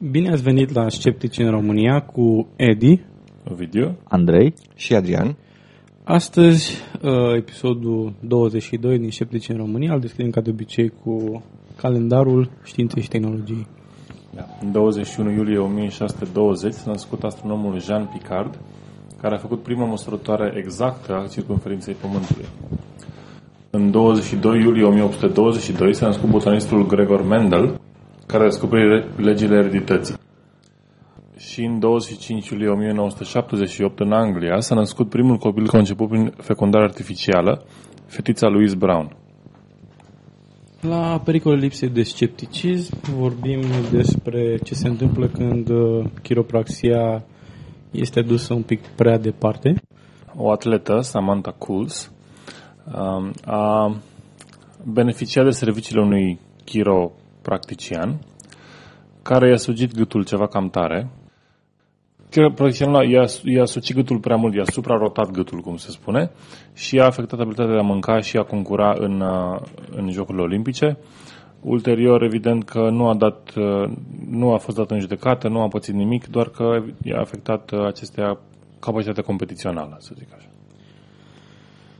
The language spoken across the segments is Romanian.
Bine ați venit la Sceptici în România cu Edi. Ovidiu? Andrei Și Adrian. Astăzi, uh, episodul 22 din Sceptici în România, îl deschidem ca de obicei cu calendarul științei și tehnologiei. Da. În 21 iulie 1620 s-a născut astronomul Jean Picard, care a făcut prima măsurătoare exactă a circunferinței Pământului. În 22 iulie 1822 s-a născut botanistul Gregor Mendel, care a descoperit legile eredității. Și în 25 iulie 1978 în Anglia s-a născut primul copil conceput prin fecundare artificială, fetița Louise Brown. La pericolul lipsei de scepticism vorbim despre ce se întâmplă când uh, chiropraxia este dusă un pic prea departe. O atletă, Samantha Cools, um, a beneficiat de serviciile unui chiropractician care i-a sugit gâtul ceva cam tare. Chiropracticianul i-a, i-a sucit gâtul prea mult, i-a suprarotat gâtul, cum se spune, și a afectat abilitatea de a mânca și a concura în, uh, în Jocurile Olimpice. Ulterior, evident că nu a, dat, uh, nu a fost dat în judecată, nu a pățit nimic, doar că i-a afectat uh, acestea capacitatea competițională, să zic așa.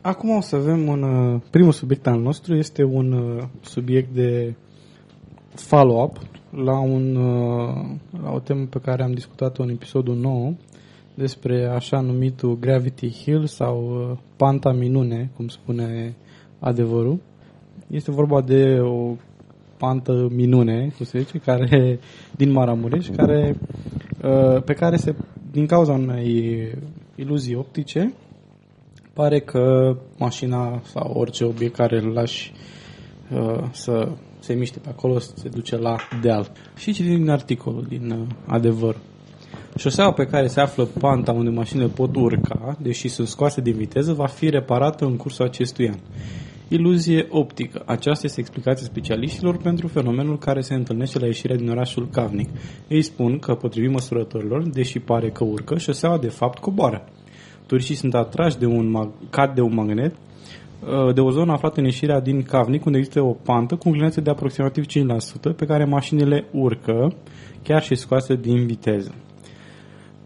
Acum o să avem un... uh, Primul subiect al nostru este un uh, subiect de follow-up la, un, uh, la o temă pe care am discutat-o în episodul 9 despre așa numitul Gravity Hill sau uh, Panta Minune, cum spune adevărul. Este vorba de o pantă minune, cum se zice, care, din Maramureș, care, uh, pe care se, din cauza unei iluzii optice, pare că mașina sau orice obiect care îl lași uh, să se miște pe acolo, se duce la deal. Și citim din articolul, din uh, adevăr. Șoseaua pe care se află panta unde mașinile pot urca, deși sunt scoase din viteză, va fi reparată în cursul acestui an. Iluzie optică. Aceasta este explicația specialiștilor pentru fenomenul care se întâlnește la ieșirea din orașul Cavnic. Ei spun că, potrivit măsurătorilor, deși pare că urcă, șoseaua de fapt coboară. Turiștii sunt atrași de un mag- cad de un magnet uh, de o zonă aflată în ieșirea din Cavnic, unde există o pantă cu inclinație de aproximativ 5%, pe care mașinile urcă, chiar și scoase din viteză.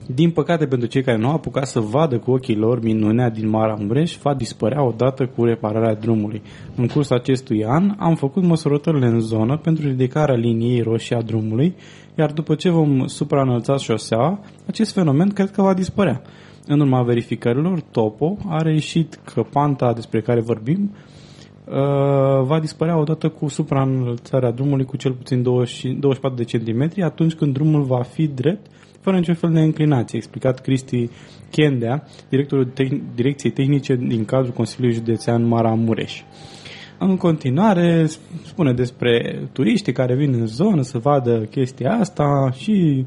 Din păcate, pentru cei care nu au apucat să vadă cu ochii lor minunea din Maramureș, va dispărea odată cu repararea drumului. În cursul acestui an am făcut măsurătorile în zonă pentru ridicarea liniei roșii a drumului, iar după ce vom supraînălța șoseaua, acest fenomen cred că va dispărea. În urma verificărilor, Topo a reieșit că panta despre care vorbim uh, va dispărea odată cu supraînălțarea drumului cu cel puțin 20 24 de centimetri atunci când drumul va fi drept fără niciun fel de înclinație, explicat Cristi Chendea, directorul te- Direcției Tehnice din cadrul Consiliului Județean Maramureș. În continuare, spune despre turiștii care vin în zonă să vadă chestia asta și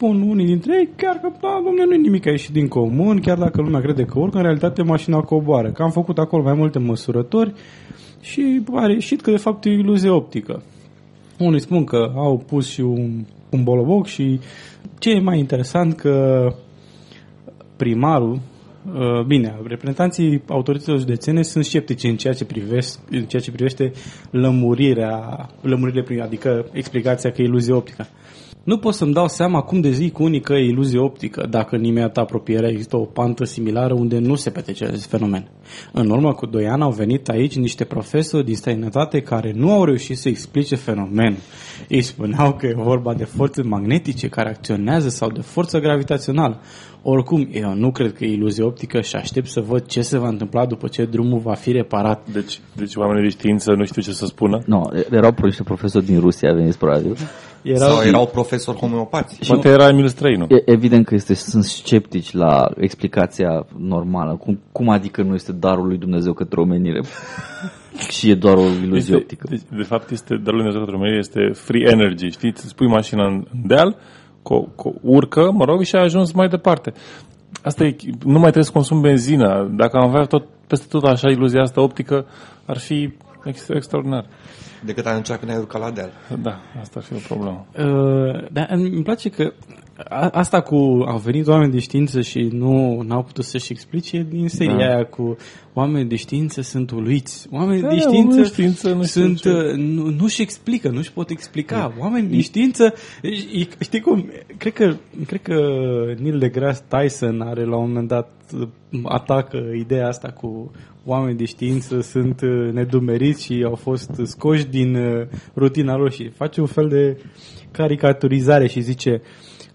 spun unii dintre ei chiar că, da, domnule, nu e nimic a ieșit din comun, chiar dacă lumea crede că urcă, în realitate mașina coboară. Că am făcut acolo mai multe măsurători și a ieșit că de fapt e o iluzie optică. Unii spun că au pus și un, un boloboc și ce e mai interesant că primarul Uh, Bine, reprezentanții autorităților județene sunt sceptici în ceea ce, privesc, în ceea ce privește lămurirea, lămuririle prin, adică explicația că e iluzie optică. Nu pot să-mi dau seama cum de zi cu unii că e iluzie optică dacă în imediată apropiere există o pantă similară unde nu se petrece acest fenomen. În urmă cu doi ani au venit aici niște profesori din străinătate care nu au reușit să explice fenomenul. Ei spuneau că e vorba de forțe magnetice care acționează sau de forță gravitațională. Oricum, eu nu cred că e iluzie optică și aștept să văd ce se va întâmpla după ce drumul va fi reparat. Deci, deci oamenii de știință nu știu ce să spună. Nu, erau niște profesori din Rusia, veniți probabil. Erau, Sau erau profesori homeopați. Poate era Emil Străinu. E, evident că este, sunt sceptici la explicația normală. Cum, cum adică nu este darul lui Dumnezeu către omenire? și e doar o iluzie Este, optică. deci, de fapt, este, darul lui Dumnezeu către omenire este free energy. Știi, îți spui mașina în în deal, co, co, urcă, mă rog, și a ajuns mai departe. Asta e, nu mai trebuie să consum benzină. Dacă am avea tot, peste tot așa iluzia asta optică, ar fi ex, extraordinar. Decât atunci când ai urcat la deal. Da, asta ar fi o problemă. Uh, dar îmi place că a, asta cu au venit oameni de știință și nu n-au putut să-și explice e din seria da. aia cu oameni de știință sunt uluiți. Oameni Da, de oameni știință, de știință nu știu sunt, ce. uh, nu, nu-și explică, nu-și pot explica. Oameni de știință, e- e- știi cum, cred că, cred că Neil deGrasse Tyson are la un moment dat uh, atacă ideea asta cu oameni de știință sunt uh, nedumeriți și au fost scoși din uh, rutina lor și face un fel de caricaturizare și zice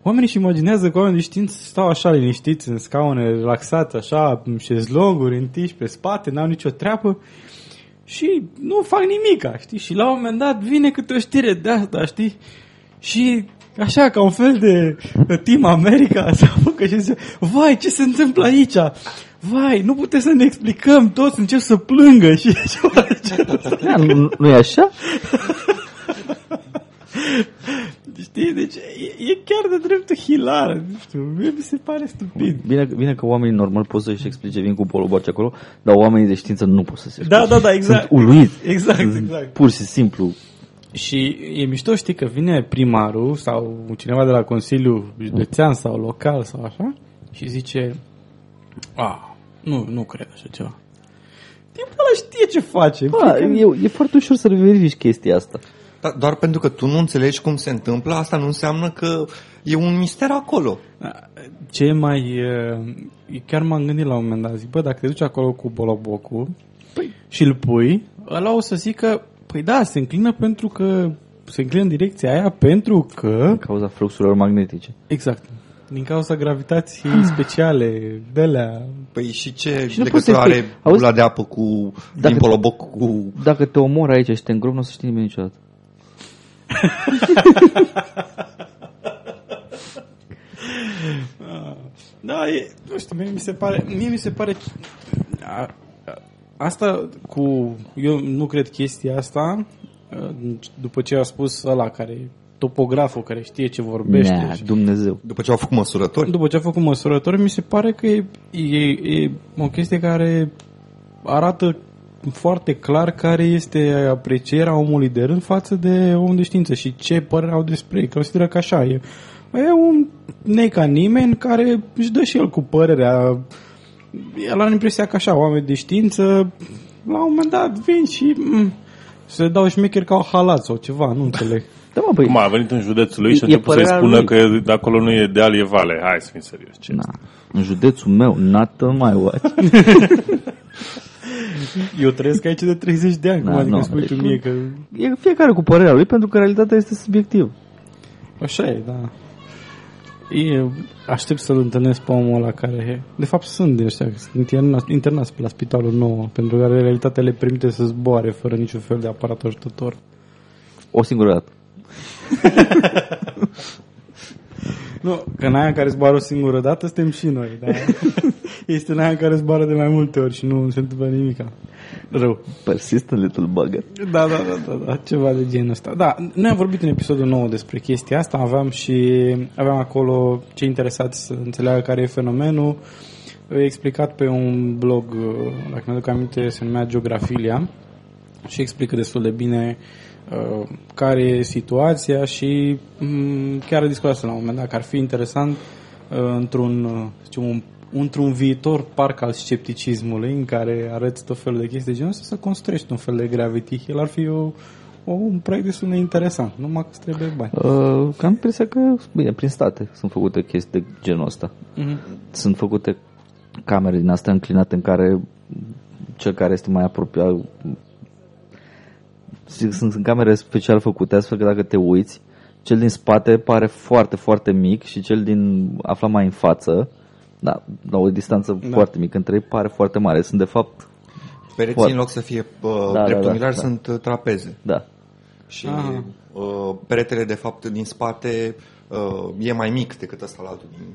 Oamenii își imaginează că oamenii de știință stau așa liniștiți în scaune, relaxați, așa, în șezlonguri, întiși pe spate, n-au nicio treabă și nu fac nimica, știi? Și la un moment dat vine câte o știre de asta, știi? Și așa, ca un fel de uh, Team America, se apucă și zice, vai, ce se întâmplă aici? Vai, nu putem să ne explicăm, toți încep să plângă și ceva de genul ăsta. Da, nu, nu e așa? Știi? Deci e, e chiar de dreptul hilar. Nu știu, mie mi se pare stupid. Bine, bine că oamenii normal pot să-și explice, vin cu poloboace acolo, dar oamenii de știință nu pot să se explice. Da, da, da, exact. Sunt uluiți. Exact, Sunt exact. Pur și simplu. Și e mișto, știi, că vine primarul sau cineva de la Consiliul Județean sau local sau așa și zice a, nu, nu cred așa ceva. Tipul ăla știe ce face. Bă, Fiecare- e, e foarte ușor să verifici chestia asta. Dar doar pentru că tu nu înțelegi cum se întâmplă, asta nu înseamnă că e un mister acolo. Ce e mai... uh, Chiar m-am gândit la un moment dat, zic, bă, dacă te duci acolo cu bolobocul păi, și îl pui, ăla o să zică, păi da, se înclină pentru că se înclină în direcția aia pentru că... Din cauza fluxurilor magnetice. Exact. Din cauza gravitației speciale, de alea. Păi și ce Și nu poți legătură să-i are spui, auzi? bula de apă cu, Dacă- din poloboc cu... Dacă te omor aici și te îngrop, nu o să știi nimeni niciodată. Da, e, nu știu, mie mi se pare, mie mi se pare a, a, asta cu, eu nu cred chestia asta, a, după ce a spus ăla care, topograful care știe ce vorbește. Nea, și- Dumnezeu. După ce au făcut măsurători. După ce a făcut măsurători, mi se pare că e, e, e o chestie care arată foarte clar care este aprecierea omului de rând față de om de știință și ce părere au despre ei. Consideră că așa e. E un nei ca nimeni care își dă și el cu părerea. El are impresia că așa, oameni de știință, la un moment dat vin și mm, se dau șmecheri ca o halat sau ceva, nu înțeleg. Da, mă, băi, Cum a venit în județul lui și a E- e început să-i părerea spună lui. că e- de acolo nu e deal, e vale. Hai să fim serios. Ce? na, în județul meu, not mai watch. Eu trăiesc aici de 30 de ani, Da, cum adică nu, spui tu deci mie că... E fiecare cu părerea lui, pentru că realitatea este subiectivă. Așa e, da. E, aștept să-l întâlnesc pe omul ăla care... De fapt sunt de ăștia, sunt internați, internați pe la spitalul nou, pentru că realitatea le permite să zboare fără niciun fel de aparat ajutător. O singură dată. Nu, că în aia în care zboară o singură dată suntem și noi, dar este în aia în care zboară de mai multe ori și nu se întâmplă nimica. Rău. Persistent little bugger. Da, da, da, da, da, ceva de genul ăsta. Da, noi am vorbit în episodul nou despre chestia asta, aveam și aveam acolo cei interesați să înțeleagă care e fenomenul. E explicat pe un blog, uh, dacă mi-aduc aminte, se numea Geografilia și explică destul de bine uh, care e situația și um, chiar a discutat la un moment dat că ar fi interesant uh, într-un, uh, să zicem, un, într-un viitor parc al scepticismului în care arăți tot felul de chestii de genul ăsta să construiești un fel de Gravity Hill ar fi o, o, un proiect destul de interesant, numai că îți trebuie bani. Uh, cam impresia că, bine, prin state sunt făcute chestii de genul ăsta. Mhm. Sunt făcute camere din astea înclinate în care cel care este mai apropiat sunt, sunt camere special făcute astfel că dacă te uiți cel din spate pare foarte, foarte mic și cel din afla mai în față da, la o distanță Da. foarte mică între ei pare foarte mare. Sunt de fapt, Pereții Foarte. în loc să fie uh, Da, da, dreptunghiulari da, da. sunt uh, trapeze. da. Și Aha. uh, peretele, de fapt, din spate uh, e mai mic decât ăsta la altul din,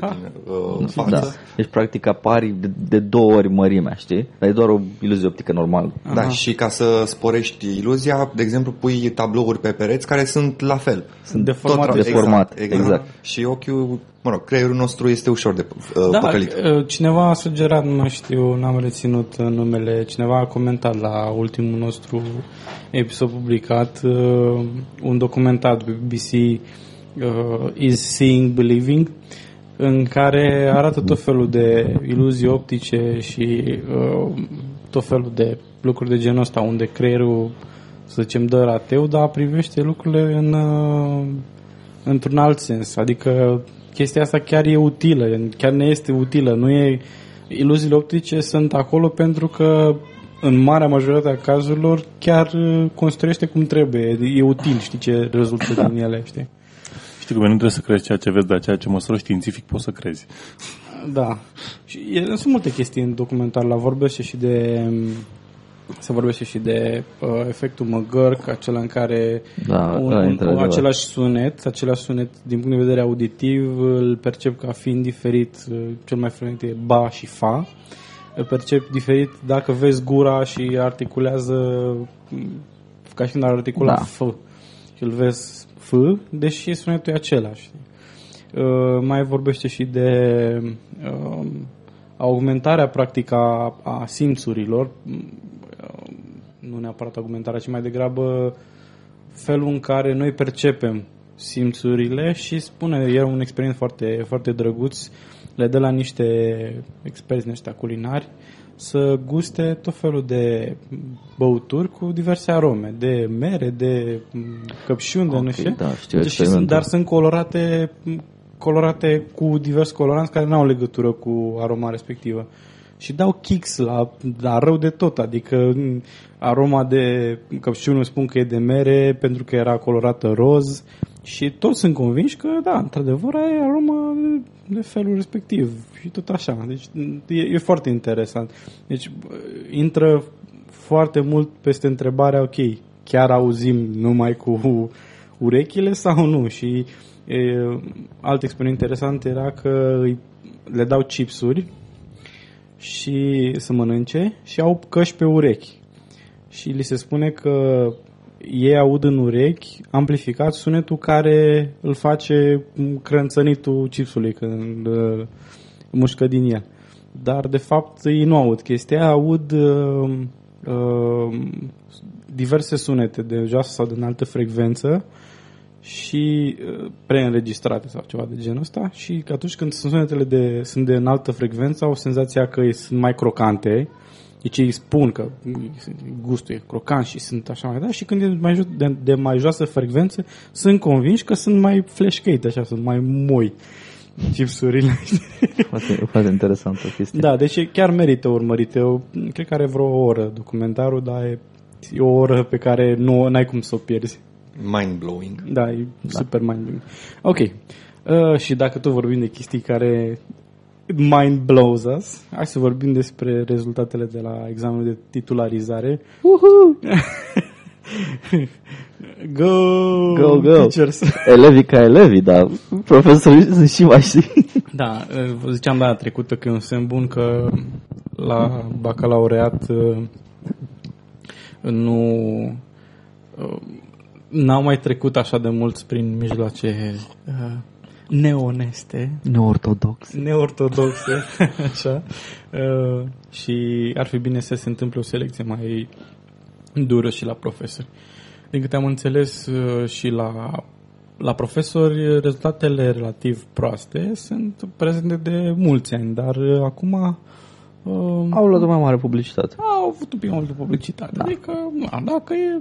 Ah. din uh, față. Da. Deci, practic, apari de, de două ori mărimea, știi? Dar e doar o iluzie optică normală. Da, și ca să sporești iluzia, de exemplu, pui tablouri pe pereți care sunt la fel. Sunt deformate. Tot- Deformate, exact, exact. Și ochiul, mă rog, creierul nostru este ușor de uh, Da, păcălit. uh, cineva a sugerat, nu mai știu, n-am reținut uh, numele, cineva a comentat la ultimul nostru episod publicat uh, un documentar pe BBC uh, Is Seeing Believing în care arată tot felul de iluzii optice și uh, tot felul de lucruri de genul ăsta unde creierul să zicem dă rateu, dar privește lucrurile în, uh, într-un alt sens. Adică chestia asta chiar e utilă, chiar ne este utilă. Nu e, iluziile optice sunt acolo pentru că în marea majoritate a cazurilor chiar uh, construiește cum trebuie. E util, știi ce rezultă din ele, știi? Știi cum e, nu trebuie să crezi ceea ce vezi, dar ceea ce măsură științific poți să crezi. Da. Și e, sunt multe chestii în documentar. La vorbește și de se vorbește și de uh, efectul McGurk, acela în care Da, un, ăla e un, într-adevăr. același sunet, același sunet din punct de vedere auditiv îl percep ca fiind diferit, uh, cel mai frecvent e ba și fa. Îl percep diferit dacă vezi gura și articulează mm, ca și când ar articula Da. F și îl vezi F, deși sunetul e același. Uh, mai vorbește și de uh, augmentarea practică a, a simțurilor, uh, nu neapărat augmentarea, ci mai degrabă felul în care noi percepem simțurile și spune, era un experiment foarte, foarte drăguț, le dă la niște experți din ăștia culinari să guste tot felul de băuturi cu diverse arome, de mere, de mm, căpșuni, de nu Ok, știu ce. da, știu Deci experimentul. sunt, dar sunt colorate colorate cu divers coloranți care nu au legătură cu aroma respectivă. Și dau kicks la, la rău de tot, adică m, aroma de căpșuni spun că e de mere pentru că era colorată roz și toți sunt convinși că da, într-adevăr e aroma de, de felul respectiv și tot așa. Deci e, e foarte interesant. Deci bă, intră foarte mult peste întrebarea, ok, chiar auzim numai cu urechile sau nu? Și e, alt experiment interesant era că îi- le dau chipsuri și să mănânce și au căști pe urechi. Și li se spune că ei aud în urechi amplificat sunetul care îl face crânțănitul chipsului când uh, mușcă din el. Dar de fapt ei nu aud chestia, aia, aud uh, uh, diverse sunete de joasă sau de înaltă frecvență și uh, preînregistrate sau ceva de genul ăsta și că atunci când sunt sunetele de, sunt de înaltă frecvență au senzația că e- sunt mai crocante deci ei spun că mm, gustul e crocant și sunt așa mai departe și când e mai jos, de, de mai joasă frecvență sunt convinși că sunt mai flashcate, așa, sunt mai moi chipsurile. Foarte, foarte interesantă chestie. da, deci e- chiar merită urmărit. Eu cred că are vreo o oră documentarul, dar e, e o oră pe care nu ai cum să o pierzi. Mind-blowing. Da, e super mind Ok. Uh, și dacă tot vorbim de chestii care mind blows us, hai să vorbim despre rezultatele de la examenul de titularizare. go, Go, go. teachers! Elevii ca elevii, dar profesorii sunt și mai știi. Da, uh, vă ziceam data trecută că e un semn bun că la bacalaureat uh, nu uh, n-au mai trecut așa de mulți prin mijloace uh, neoneste, Neortodox. neortodoxe, așa, uh, și ar fi bine să se întâmple o selecție mai dură și la profesori. Din câte am înțeles uh, și la, la profesori, rezultatele relativ proaste sunt prezente de mulți ani, dar uh, acum uh, Au luat o mai mare publicitate. au avut un pic mai multă publicitate. Da. Adică, na, dacă e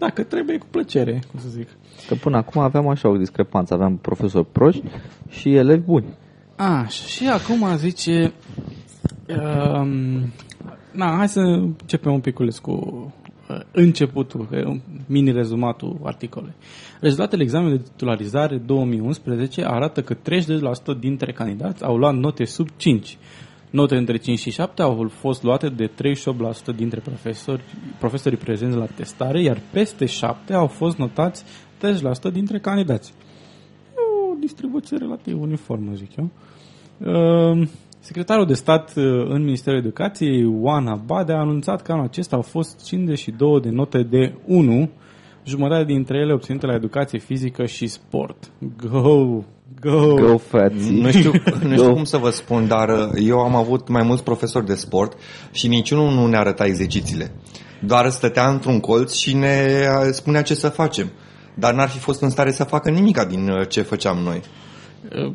dacă trebuie, cu plăcere, cum să zic. Că până acum aveam așa o discrepanță. Aveam profesori proști și elevi buni. A, și acum zice... Um, na, hai să începem un piculeț cu uh, începutul, uh, un mini-rezumatul articolului. Rezultatele examenului de titularizare 2011 arată că 32% dintre candidați au luat note sub 5. Note între 5 și 7 au fost luate de 38% dintre profesori, profesorii prezenți la testare, iar peste 7 au fost notați 30% dintre candidați. E o distribuție relativ uniformă, zic eu. Uh, Secretarul de stat uh, în Ministerul Educației, Oana Bade, a anunțat că anul acesta au fost 52 de note de 1, jumătate dintre ele obținute la educație fizică și sport. Go! Go! Go, frății. Nu știu, nu știu cum să vă spun, dar uh, eu am avut mai mulți profesori de sport și niciunul nu ne arăta exercițiile. Doar stătea într-un colț și ne uh, spunea ce să facem. Dar n-ar fi fost în stare să facă nimica din uh, ce făceam noi. Uh,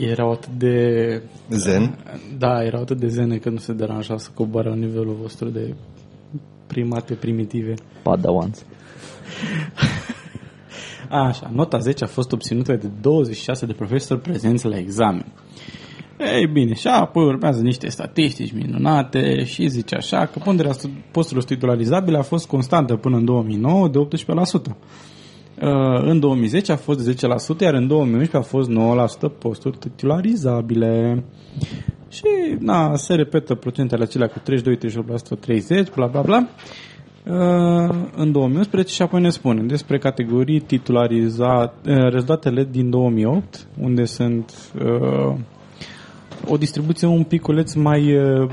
Erau atât de... Zen. Da, erau atât de zene că nu se deranja să coboare la nivelul vostru de primate primitive. Padawans. Așa, nota 10 a fost obținută de 26 de profesori prezenți la examen. Ei bine, și apoi urmează niște statistici minunate și zice așa că ponderea stu- posturilor titularizabile a fost constantă până în 2009 de 18%. Uh, În 2010 a fost de 10%, iar în 2011 a fost 9% posturi titularizabile. Și, na, se repetă procentele acelea cu 32, 38%, 30, bla, bla, bla. Uh, în 2011 și apoi ne spune despre categorii titularizate, uh, rezultatele din 2008, unde sunt uh, o distribuție un piculeț mai uh,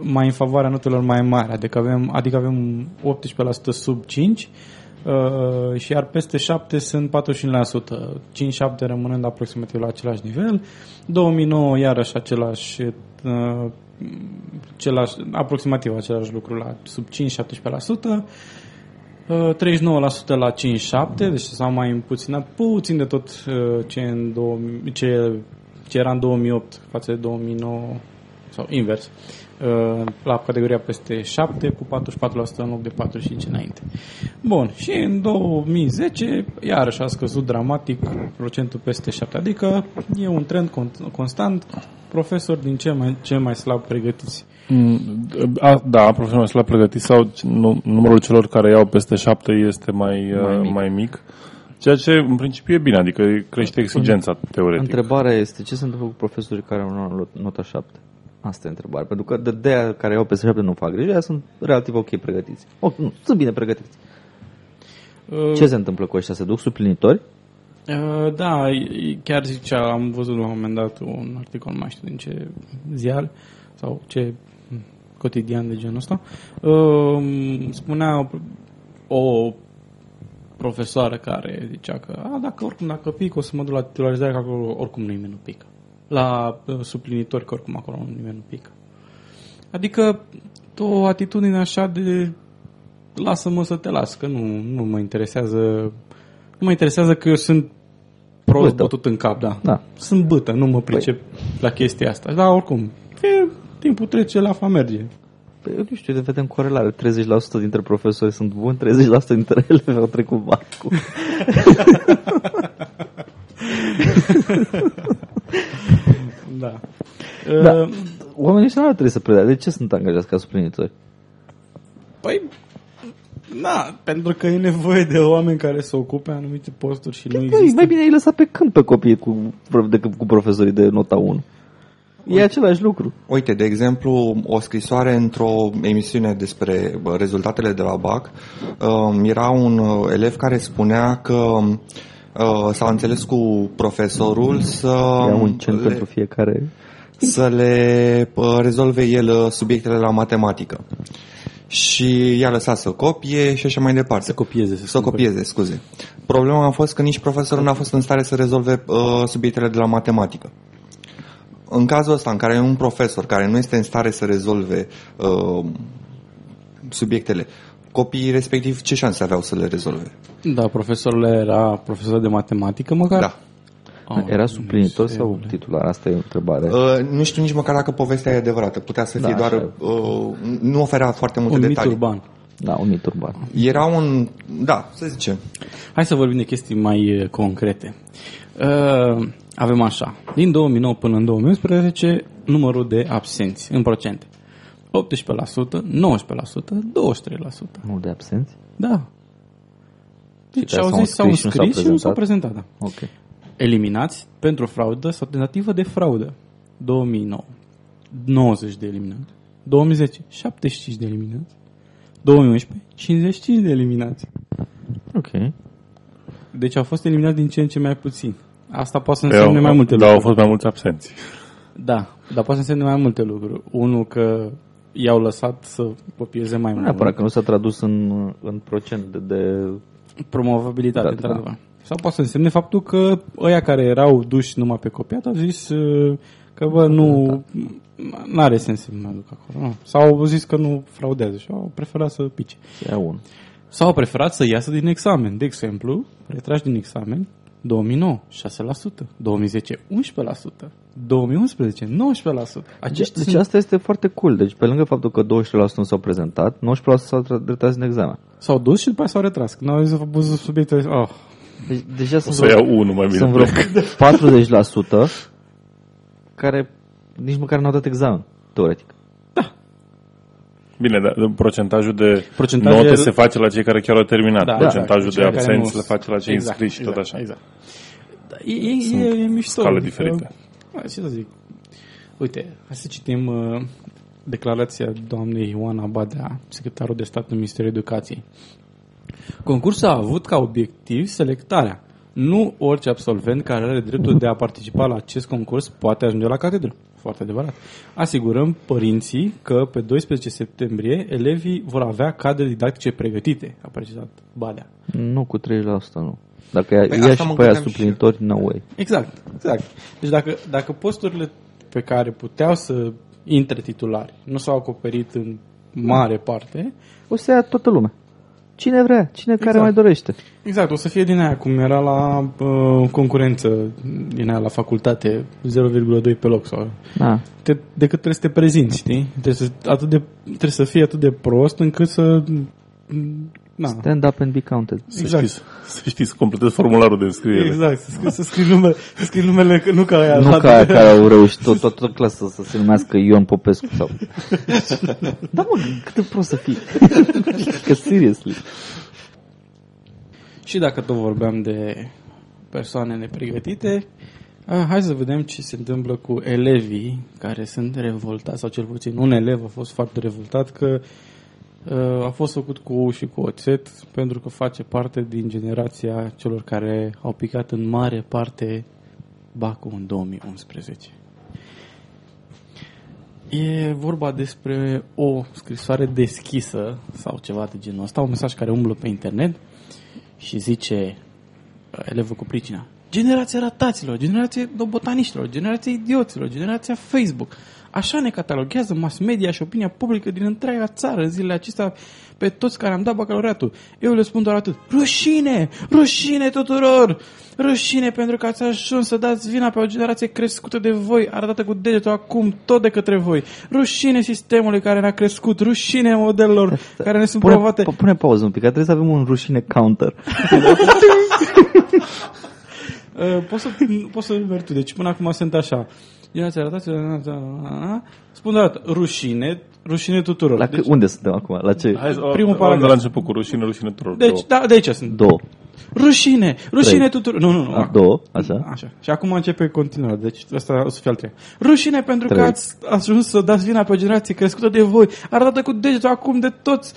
mai în favoarea notelor mai mari, adică avem, adică avem 18% sub 5 uh, și iar peste 7 sunt 45%, 5-7 rămânând aproximativ la același nivel. 2009 iarăși același uh, același, aproximativ același lucru la sub 5-17%. Uh, 39% la 5-7, deci s-au mai împuținat puțin de tot uh, ce, în 2000, ce, ce era în 2008 față de 2009 sau invers. Uh, La categoria peste 7 cu 44% în loc de 45 înainte. Bun, și în 2010 iarăși a scăzut dramatic procentul peste 7, adică e un trend con- constant, profesori din ce mai, ce mai slab pregătiți. Mm, A, da, profesorii slab pregătiți sau nu, numărul celor care iau peste șapte este mai, mai, mic. mai mic. Ceea ce în principiu e bine, adică crește exigența teoretic. Întrebarea este ce se întâmplă cu profesorii care au nota 7? Asta e întrebarea. Pentru că de, de aia care au peste 7 nu fac greșeli, aia sunt relativ ok pregătiți. O, nu, sunt bine pregătiți. Ce se întâmplă cu ăștia? Se duc suplinitori? Uh, Da, e- chiar zicea, am văzut la un moment dat un articol, nu mai știu din ce ziar sau ce cotidian de genul ăsta. Uh, Spunea o profesoară care zicea că a, dacă oricum dacă pic o să mă duc la titularizare că acolo oricum nimeni nu pică. La uh, suplinitori că oricum acolo nimeni nu pică. Adică o atitudine așa de lasă-mă să te las, că nu, nu mă interesează nu mă interesează că eu sunt prost Bătă. bătut în cap, da. Da. Sunt bătă, nu mă pricep la chestia asta. Dar oricum, e, timpul trece, la fa merge. Păi, eu nu știu, vedem corelare. 30% dintre profesori sunt buni, 30% dintre ele au trecut bacul. Da. Da. Uh, Oamenii ăștia nu ar trebui să predea. De ce sunt angajați ca suplinitori? Păi, da, pentru că e nevoie de oameni care să ocupe anumite posturi și nu Băi, există. mai bine ai lăsat pe câmp pe copii cu, decât cu profesorii de nota 1. E același lucru. Uite, de exemplu, o scrisoare într-o emisiune despre bă, rezultatele de la BAC, um, era un uh, elev care spunea că uh, s-a înțeles cu profesorul să Ia un cent le, pentru fiecare. să le uh, rezolve el uh, subiectele la matematică. Și i-a lăsat să copie și așa mai departe. Să copieze, să Să copieze, scuze. Problema a fost că nici profesorul n-a fost în stare să rezolve uh, subiectele de la matematică. În cazul ăsta, în care e un profesor care nu este în stare să rezolve uh, subiectele, copiii respectiv ce șanse aveau să le rezolve? Da, profesorul era profesor de matematică, măcar? Da. Oh, Era suplinitor sau Dumnezeule. titular? Asta e o întrebare. Uh, nu știu nici măcar dacă povestea e adevărată. Putea să fie Da, doar... așa Uh, nu oferea foarte multe Un mit detalii. urban. Da, un mit urban. Era un... Da, să zicem. Hai să vorbim de chestii mai uh, concrete. Uh, avem așa. Din 2009 până în 2011, numărul de absenți în procente. 18%, 19%, 23%. Mult de absenți? Da. Deci care au s-au zis, s-au înscris și nu s-au înscris și nu s-au prezentat? prezentat. Da. Ok. Eliminați pentru fraudă sau tentativă de fraudă. 2009. 90 de eliminați. 2010, 75 de eliminați. 2011, 55 de eliminați. Ok. Deci au fost eliminați din ce în ce mai puțin. Asta poate să Păi însemne mai multe Dar au lucruri. fost mai mulți absenți. Da, dar poate să însemne mai multe lucruri. Unul că i-au lăsat să copieze mai Nu mult. neapărat că nu s-a tradus în, în procent de, de Promovabilitate, Da, da, într-adevăr. Sau poate să însemne faptul că ăia care erau duși numai pe copiat au zis uh, că bă, nu are sens să mă duc acolo. Nu. Sau au zis că nu fraudează și au preferat să pice. ia un. Sau au preferat să iasă din examen. De exemplu, retrași din examen 2009, 6%, 2010, 11%, 2011, 19%. Acești Deci sunt, asta este foarte cool. Deci pe lângă faptul că 20% nu s-au prezentat, 19% s-au tra- retras din examen. s-au dus și după aia s-au retras. Când au zis să pus subiecte, oh, Deci, deja O sunt să iau unul mai bine. sunt vreo 40% care nici măcar n-au dat examen, teoretic. Bine, dar procentajul de Procentajul note e- se face la cei care chiar au terminat. Da, procentajul exact. de Cei care absenți nu- le face la cei exact, înscriși și tot exact, așa. Exact. Da, e, e, e, e mișto. scale adică, diferite. Hai ce să zic. Uite, hai să citim uh, declarația doamnei Ioana Badea, secretarul de stat în Ministerul Educației. Concursul a avut ca obiectiv selectarea. Nu orice absolvent care are dreptul de a participa la acest concurs poate ajunge la catedră. Foarte adevărat. Asigurăm părinții că pe 12 septembrie elevii vor avea cadre didactice pregătite, a precizat Badea. Nu cu 30%, nu. Dacă ia, Păi ia asta și mă pe aia gândeam și suplinitori, no way. Exact, exact. Deci dacă, dacă posturile pe care puteau să intre titulari nu s-au acoperit în mare parte, O să ia toată lumea. Cine vrea, cine care Exact. mai dorește. exact, o să fie din aia cum era la uh, concurență, din aia la facultate, 0,2 pe loc sau Da. te, decât trebuie să te prezinți, știi? Trebuie să, atât de, trebuie să fii atât de prost încât să... Na, Stand up and be counted. Să, Exact. știți, să știți să completezi formularul de înscriere. exact, să scrii, să scrii numele, să scrii numele, că nu ca aia. Nu la- ca aia care au reușit tot, tot, tot clasă să se numească Ion Popescu sau... da, mă, cât de prost să fii. că seriously. Și dacă tot vorbeam de persoane nepregătite, a, hai să vedem ce se întâmplă cu elevii care sunt revoltați, sau cel puțin un elev a fost foarte revoltat că a, a fost făcut cu ou și cu oțet pentru că face parte din generația celor care au picat în mare parte Bacul în 2011. E vorba despre o scrisoare deschisă sau ceva de genul ăsta, un mesaj care umblă pe internet și zice uh, elevul cu pricina Generația rataților, generația botaniștilor, generația idioților, generația Facebook. Așa ne cataloghează mass media și opinia publică din întreaga țară în zilele acestea pe toți care am dat bacalaureatul. Eu le spun doar atât. Rușine! Rușine tuturor! Rușine pentru că ați ajuns să dați vina pe o generație crescută de voi, arătată cu degetul acum tot de către voi. Rușine sistemului care ne-a crescut, rușine modelelor care ne sunt Pune, promovate. p- pune pauză un pic, că trebuie să avem un rușine counter. Uh, poți să, poți să mergi tu. Deci până acum sunt așa. Generația arătați, spun de dată, rușine, rușine tuturor. La deci, deci, unde suntem acum? La ce? Hai, Primul primul paragraf. de la început cu rușine, rușine tuturor. deci Două. da, de aici sunt. Două. Rușine, rușine Trei. tuturor. Nu, nu, nu. A, două, așa. Așa. Și acum începe continuarea. Deci asta o să fie al treia. Rușine pentru Trei. că ați ajuns să dați vina pe o generație crescută de voi, arătată cu degetul acum de toți,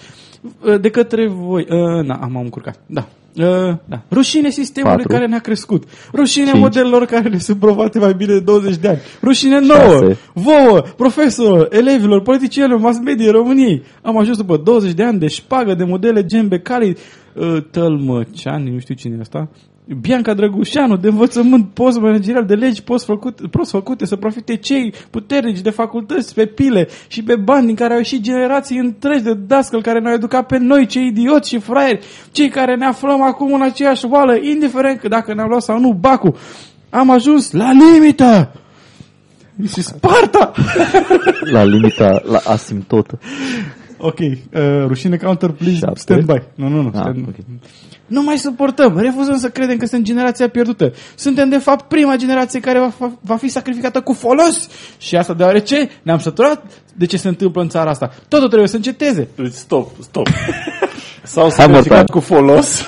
uh, de către voi. Uh, na, am, am încurcat. Da. Uh, da. Rușine sistemului Patru. care ne-a crescut. Rușine Cinci. modelelor care ne sunt provate mai bine de 20 de ani. Rușine nouă, Șase. vouă, profesorilor, elevilor, politicienilor, mass media României. Am ajuns după 20 de ani de șpagă, de modele gen Becali, uh, Tălmăceani, nu știu cine e asta, Bianca Drăgușanu, de învățământ post-managerial, de legi post făcute, prost făcute să profite cei puternici de facultăți pe pile și pe bani din care au ieșit generații întregi de dascăl care ne-au educat pe noi, cei idioți și fraieri, cei care ne aflăm acum în aceeași oală, indiferent că dacă ne-am luat sau nu bacul. Am ajuns la limită! Și Sparta! La limita, la asimtotă. Ok, uh, rușine counter, please, Șapte. stand by. Nu, nu, nu, Ah, stand ok. Nu mai suportăm, refuzăm să credem că suntem generația pierdută. Suntem, de fapt, prima generație care va, fa- va fi sacrificată cu folos. Și asta deoarece ne-am săturat de ce se întâmplă în țara asta. Totul trebuie să înceteze. Deci stop, stop. S-au Hai, sacrificat mortal. cu folos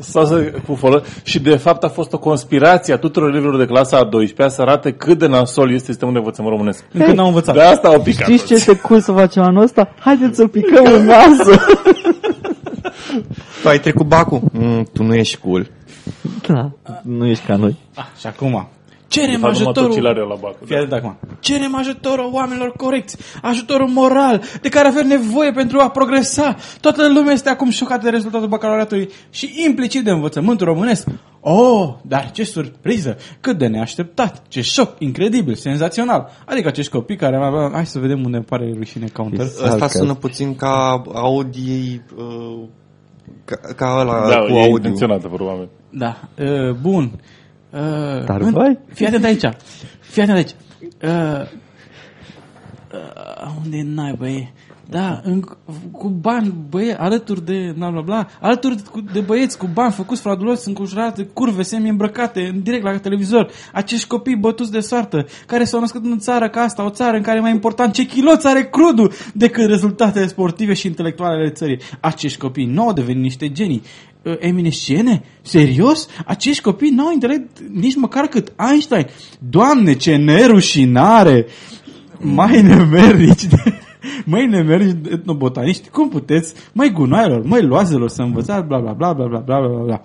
Sau să, cu folă, și de fapt a fost o conspirație a tuturor elevilor de clasa a 12 să arate cât de nasol este sistemul de învățământ românesc. Încă n-au învățat. De asta au picat. Știți ce este cool să facem anul ăsta? Haideți să picăm în masă. Tu ai trecut bacul? Mm, tu nu ești cool. da, nu ești ca noi. Ah, și acum, cerem Fac numai ajutorul... tocilarea la bacă. Fii atent acum. Cerem ajutorul oamenilor corecți, ajutorul moral, de care avem nevoie pentru a progresa. Toată lumea este acum șocată de rezultatul bacalaureatului și implicit de învățământul românesc. Oh, dar ce surpriză! Cât de neașteptat! Ce șoc! Incredibil! Senzațional! Adică acești copii care... Hai să vedem unde pare rușine counter. Yes. Ăsta sună puțin ca Audi... Uh, ca, ca ăla Da, cu e Audi. intenționată, probabil. Da, uh, bun. Uh, Dar în- vai. Fii atent aici. Fii atent aici. Uh, uh, unde e naiba e? Da, în, cu bani, băie, alături de, bla, bla, bla, alături cu- de băieți cu bani făcuți fraudulos, înconjurați de curve semi-îmbrăcate, în direct la televizor, acești copii bătuți de soartă, care s-au născut în țară ca asta, o țară în care e mai important ce chiloți are crudul decât rezultatele sportive și intelectuale ale țării. Acești copii nu au devenit niște genii uh, eminescene? Serios? Acești copii n-au intelect nici măcar cât Einstein. Doamne, ce nerușinare! Mai nemernici de... Mai nemernici de etnobotaniști, cum puteți, mai gunoaielor, mai loazelor să învățați, bla bla bla bla bla bla bla bla.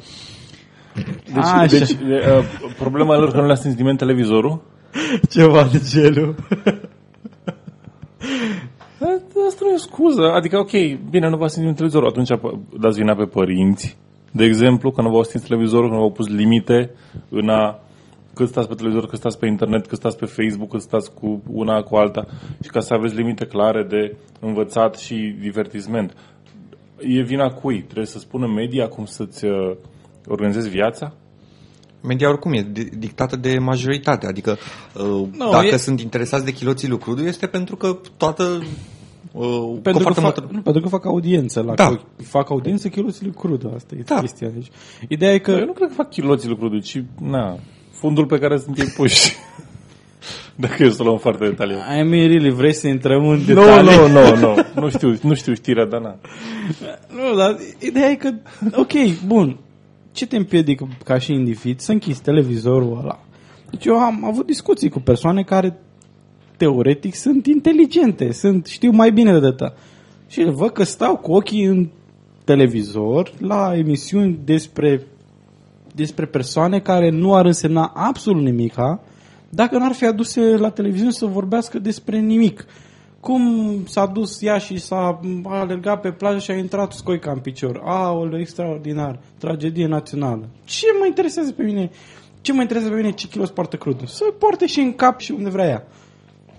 Deci, Așa. deci e, uh, problema lor că nu le-a sentiment televizorul. Ceva de genul. Asta nu e o scuză. Adică, ok, bine, nu v-a simțit televizorul. Atunci p- dați vina pe părinți. De exemplu, că nu v-au stins televizorul, că nu v-au pus limite în a cât stați pe televizor, cât stați pe internet, cât stați pe Facebook, cât stați cu una cu alta și ca să aveți limite clare de învățat și divertisment. E vina cui? Trebuie să spună media cum să-ți uh, organizezi viața? Media oricum e di- dictată de majoritate, adică uh, Nu, dacă e- sunt interesați de chiloții lui Crudu este pentru că toată uh, Pentru că, foarte fac, multă- nu, pentru că fac audiență la Da. fac audiență chiloții crudă, asta e Da. chestia. Deci, ideea e că Eu nu cred că fac chiloții lucruri, ci, na, fundul pe care sunt ei puși. Dacă e să o luăm foarte detaliat. I mean, really, vrei să intrăm în Nu, detalii? nu, nu, nu. Nu știu, nu știu știrea, dar na. Nu, dar ideea e că, ok, bun, ce te împiedică ca și individ să închizi televizorul ăla? Deci eu am avut discuții cu persoane care teoretic sunt inteligente, sunt, știu mai bine de ta. Și văd că stau cu ochii în televizor la emisiuni despre, despre persoane care nu ar însemna absolut nimica dacă n-ar fi aduse la televiziune să vorbească despre nimic. Cum s-a dus ea și s-a a alergat pe plajă și a intrat scoica în picior. Aoleu, extraordinar. Tragedie națională. Ce mă interesează pe mine? Ce mă interesează pe mine ce kilos poartă crud? Să poarte și în cap și unde vrea ea.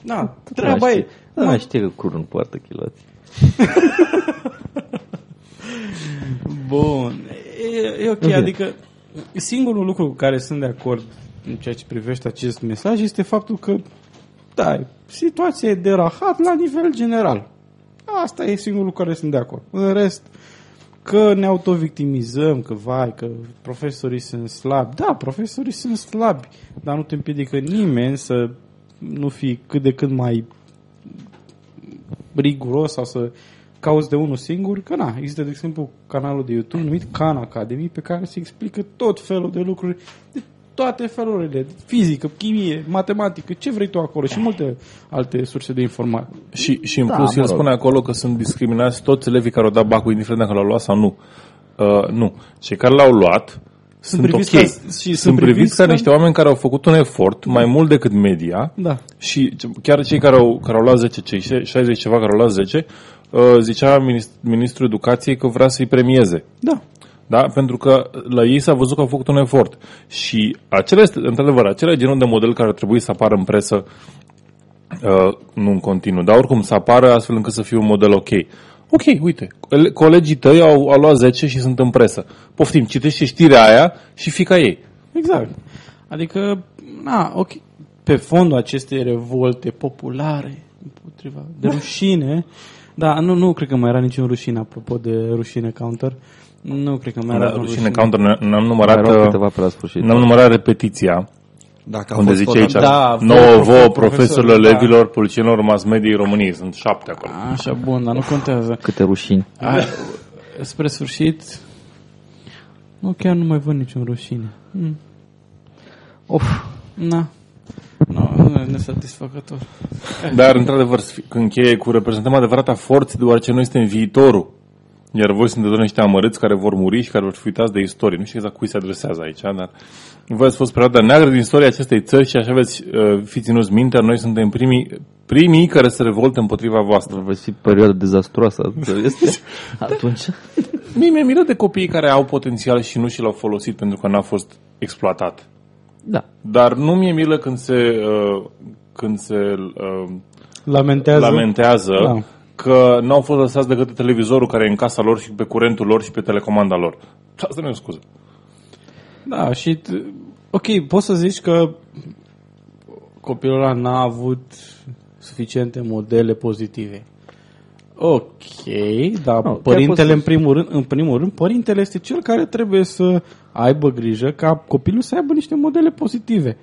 Da, treaba e. Da, Mă- știe că curul nu poartă chiloți. Bun. E, e ok, bine. adică singurul lucru cu care sunt de acord în ceea ce privește acest mesaj este faptul că, da, situația e de rahat la nivel general. Asta e singurul cu care sunt de acord. În rest, că ne autovictimizăm, că vai, că profesorii sunt slabi. Da, profesorii sunt slabi, dar nu te împiedică nimeni să nu fii cât de cât mai riguros sau să cauți de unul singur, că na, există de exemplu canalul de YouTube numit Khan Academy pe care se explică tot felul de lucruri de toate felurile, fizică, chimie, matematică, ce vrei tu acolo și multe alte surse de informare. Și, și în Da, plus, mă el rog. spune acolo că sunt discriminați toți elevii care au dat bacul, indiferent dacă l-au luat sau nu. Uh, nu. Cei care l-au luat sunt, priviți ok. ca- și sunt sunt priviți priviți ca ca- niște oameni care au făcut un efort mai mult decât media Da. și chiar cei care au, care au luat 10, cei 60 ceva care au luat 10, uh, zicea minist- ministrul educației că vrea să-i premieze. Da. Da? Pentru că la ei s-a văzut că au făcut un efort. Și acela este, într-adevăr, acela e genul de model care ar trebui să apară în presă uh, nu în continuu, dar oricum să apară astfel încât să fie un model ok. Ok, uite, ele- colegii tăi au, au luat 10 și sunt în presă. Poftim, citește știrea aia și fii ca ei. Exact. Adică, na, ok, pe fondul acestei revolte populare împotriva de rușine, da, nu, nu cred că mai era niciun rușine apropo de rușine counter. Nu cred că mai era Da, vreun rușine counter, n- n-am numărat, Mai erau uh, câteva pe la sfârșit. n-am numărat repetiția, Dacă a unde fost zice odată- aici, Da, nouă vouă, vouă, profesorilor, profesorilor, da. elevilor, polițienilor, mass mediei României. Sunt șapte acolo. Așa, bun, dar nu contează. Câte rușini. A, spre sfârșit, Nu, chiar nu mai văd niciun rușine. Mm. Of, Na. No, nu e nesatisfăcător. Dar, într-adevăr, să fi- încheie cu reprezentăm adevărata forță, deoarece noi suntem viitorul. Iar voi sunteți doar niște amărâți care vor muri și care vor fi uitați de istorie. Nu știu exact cui se adresează aici, dar voi ați fost perioada neagră din istoria acestei țări și așa veți uh, fi ținuți minte, noi suntem primii, primii care se revoltă împotriva voastră. va fi perioadă dezastruoasă. Este atunci. Mie mi-e milă de copiii care au potențial și nu și l-au folosit pentru că n-a fost exploatat. Da. Dar nu mi-e milă când se, uh, când se uh, Lamentează. lamentează Da. că n-au fost lăsați de către televizorul care e în casa lor și pe curentul lor și pe telecomanda lor. Asta nu e o scuză. Da, și t- ok, poți să zici că copilul ăla n-a avut suficiente modele pozitive. Ok, dar Nu, no, chiar poți părintele, să- în primul, rând, în primul rând, părintele este cel care trebuie să aibă grijă ca copilul să aibă niște modele pozitive.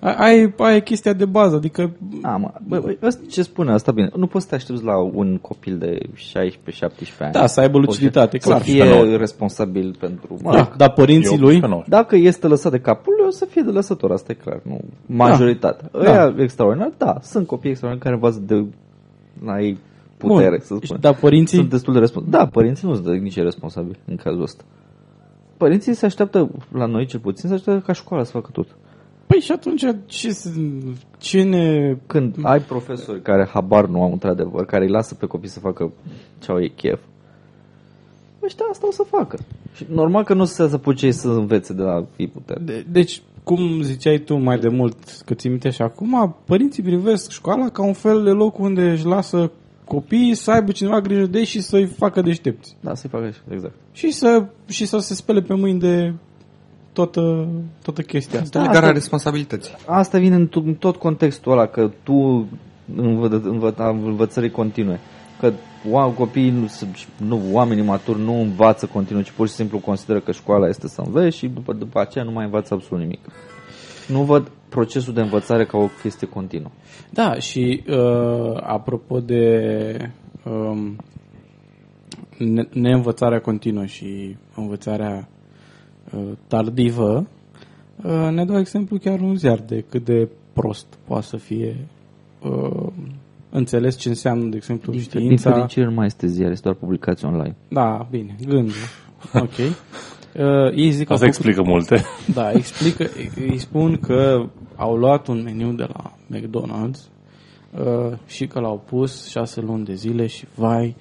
A- Ai, ai chestia de bază, adică A, mă, bă, bă, ăsta ce spune asta bine. Nu poți să te aștepți la un copil de 16-17 ani. Da, să aibă luciditate, să clar. fie 19. responsabil pentru... Mă, da, dar părinții Eu lui, 18-19. Dacă este lăsat de capul lui, o să fie de lăsător, asta e clar. Nu, majoritatea. Da. Ăia extraordinar, da, sunt copii extraordinari care învață de la ei putere, Bun. să spunem. Dar părinții- Sunt destul de responsabili. Da, părinții nu sunt nici responsabili în cazul ăsta. Părinții se așteaptă, la noi cel puțin, se așteaptă ca școala să facă tot. păi și atunci ce, s- ce ne... Când ai profesori care habar nu au într-adevăr, care îi lasă pe copii să facă ce au ei chef, ăștia asta o să facă. Și normal că nu o să se apuce ei să învețe de la ei putere. De, deci, cum ziceai tu mai de mult, că ți minte și acum, părinții privesc școala ca un fel de loc unde își lasă copiii să aibă cineva grijă de ei și să-i facă deștepți. Da, să-i facă așa, exact. Și să, și să se spele pe mâini de toată, toată chestia asta. Delegarea asta- responsabilității. Asta vine în, tot- în tot contextul ăla, că tu învă, învă, învățării continue. Că oa, copiii, nu, sunt- nu, oamenii maturi nu învață continuu, ci pur și simplu consideră că școala este să înveți și după, după aceea nu mai învață absolut nimic. Nu văd procesul de învățare ca o chestie continuă. Da, și uh, apropo de um, ne- neînvățarea continuă și învățarea uh, tardivă, uh, ne dau exemplu chiar un ziar de cât de prost poate să fie uh, înțeles ce înseamnă, de exemplu, Din știința. fericire nu mai este ziar, este doar publicație online. Da, bine, gândul. Ok. Uh, ei zic că Asta au făcut- explică multe. da, explică, îi spun că au luat un meniu de la McDonald's uh, și că l-au pus șase luni de zile și vai,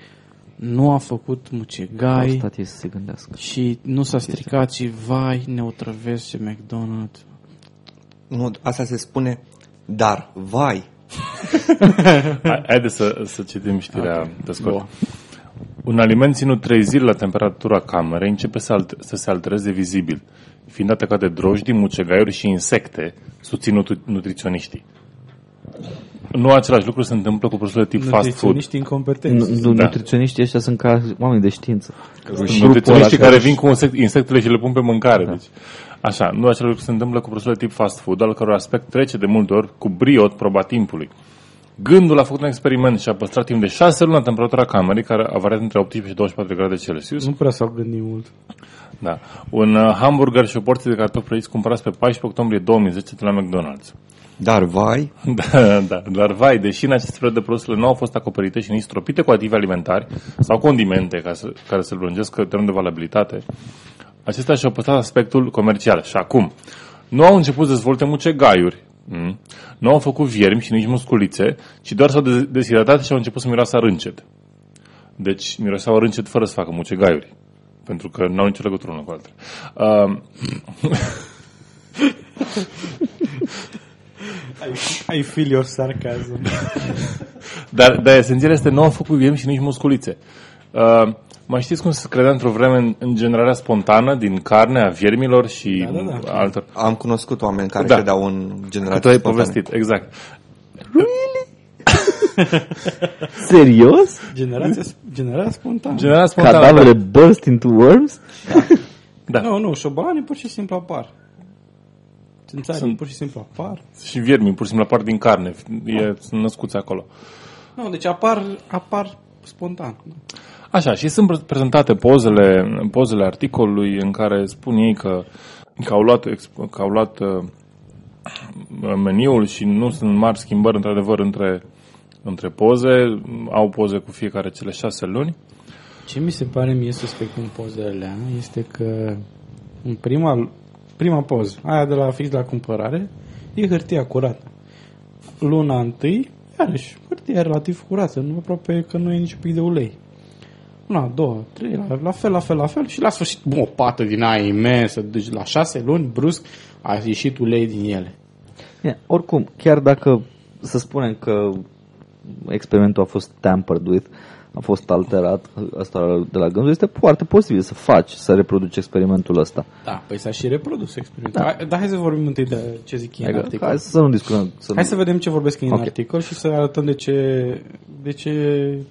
nu a făcut Au mucegai stat ei să se gândească. și nu s-a stricat și vai, ne otrăvesc ce McDonald's. Nu, asta se spune, dar, vai, Hai- Haideți să, să citim știrea okay. pe scurt. Bun. Un aliment ținut 3 zile la temperatura camerei începe să, alt- să se altereze vizibil, fiind atacat de drojdii, mucegaiuri și insecte, susțin nutri- nutriționiștii. Nu același lucru se întâmplă cu produsele tip fast food. Nutriționiști incompetenți. Nu, Da. Nutriționiștii ăștia sunt ca oameni de știință. Și nutriționiștii care vin cu insect, insectele și le pun pe mâncare. Deci, așa, nu același lucru se întâmplă cu produsele tip fast food, al căror aspect trece de multe ori cu briot proba timpului. Gândul a făcut un experiment și a păstrat timp de 6 luni la temperatura camerei, care a variat între 18 și 24 grade Celsius. Nu prea s-au gândit mult. Da. Un uh, hamburger și o porție de cartofi prăjiți cumpărați pe 14 octombrie 2010 de la McDonald's. dar, vai, Da, da, dar vai, deși în acest perioadă produsele nu au fost acoperite și nici stropite cu aditive alimentari sau condimente ca să, care să lungesc termenul de valabilitate, acestea și-au păstrat aspectul comercial. Și acum, nu au început să dezvolte mucegaiuri, mm, nu au făcut viermi și nici musculițe, ci doar s-au de- deshidratat și au început să miroasă a râncet. Deci miroseau a râncet fără să facă mucegaiuri. Pentru că nu au nicio legătură una cu alta. Uh, I feel your sarcasm. Dar, dar esențial este nu au făcut viem și nici musculițe. Uh, mai știți cum se credea într-o vreme în, în generarea spontană din carne a viermilor și Da, da, da. altor... am cunoscut oameni care Da. credeau în Că tu generații ai spontane. povestit, exact. Serios? Generația, generația spontană. Generarea spontană. Cadavrele burst into worms? Da. Nu, nu, șobolanii pur și simplu apar. Țânțarii Sunt- pur și simplu apar. Și viermii, pur și simplu, apar din carne. E, sunt născuți acolo. Nu, deci apar, apar spontan. Așa, și sunt prezentate pozele, pozele articolului în care spun ei că, că au luat, exp- că au luat uh, meniul și nu sunt mari schimbări într-adevăr între, între poze, au poze cu fiecare cele șase luni. Ce mi se pare mie suspect în pozele alea este că în prima, prima poză, aia de la fix la cumpărare, e hârtia curată. Luna întâi, iarăși, hârtia relativ curată, nu aproape că nu e nici pic de ulei. Una, două, trei, la, la fel, la fel, la fel și la sfârșit, bă, o pată din aia imensă, deci la șase luni, brusc, a ieșit ulei din ele. Bine, oricum, chiar dacă să spunem că experimentul a fost tampered with, a fost alterat, asta de la gândul, este foarte posibil să faci, să reproduci experimentul ăsta. Da, păi s-a și reprodus experimentul. Da. Dar hai să vorbim întâi de ce zic ei în Hai, articol. hai să nu discutăm. Să Hai nu... să vedem ce vorbesc ei în Ok. articol și să arătăm de ce, de ce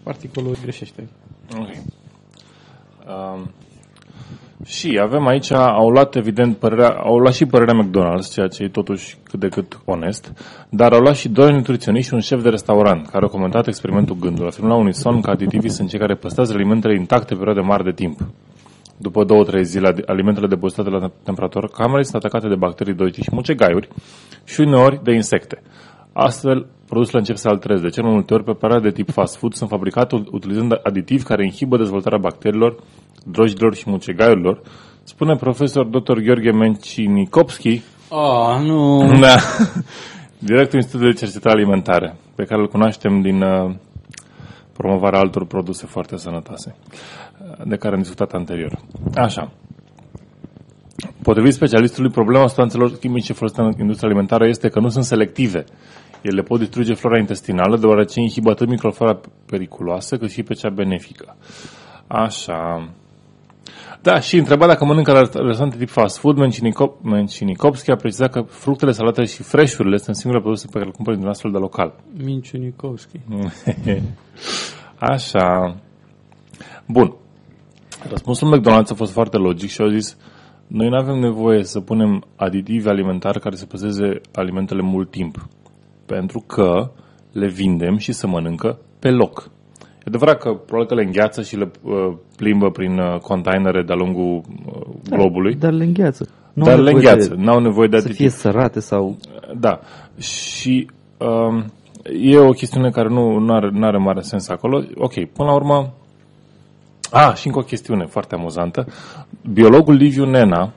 articolul greșește. Ok. Um, și avem aici, au luat evident părerea, au luat și părerea McDonald's, ceea ce e totuși cât de cât onest, dar au luat și doi nutriționiști și un șef de restaurant, care au comentat experimentul gândului. Afirmă la unison că aditivii sunt cei care păstrează alimentele intacte perioade mari de timp. După două, trei zile, adi- alimentele depozitate la temperatură camerei sunt atacate de bacterii doici și mucegaiuri și uneori de insecte. Astfel, produsele încep să altereze. De cel mai multe ori, preparate de tip fast food sunt fabricate utilizând aditivi care inhibă dezvoltarea bacteriilor, drojilor și mucegaiurilor, spune profesor dr. Gheorghe Mencinicopski, Oh, nu. da, directorul Institutului de Cercetare Alimentare, pe care îl cunoaștem din uh, promovarea altor produse foarte sănătoase, uh, de care am discutat anterior. Așa. Potrivit specialistului, problema substanțelor chimice folosite în industria alimentară este că nu sunt selective. Ele pot distruge flora intestinală, deoarece inhibă atât microflora periculoasă, cât și pe cea benefică. Așa. Da, și întreba dacă mănâncă la restaurante tip fast food, Mencinicop- Mencinicopski a precizat că fructele, salatele și freșurile sunt singurele produse pe care le cumpără din astfel de local. Minciu Nikovski. Așa. Bun. Răspunsul McDonald's a fost foarte logic și au zis noi nu avem nevoie să punem aditivi alimentari care să păzeze alimentele mult timp. Pentru că le vindem și se mănâncă pe loc. E adevărat că probabil că le îngheață și le uh, plimbă prin uh, containere de-a lungul uh, globului. Dar le îngheață. Nu Dar au le nevoie îngheață, de- n-au nevoie de Să aditiv. fie sărate sau... Da. Și um, e o chestiune care nu nu are, nu are mare sens acolo. Ok, până la urmă... A, și încă o chestiune foarte amuzantă. Biologul Liviu Nena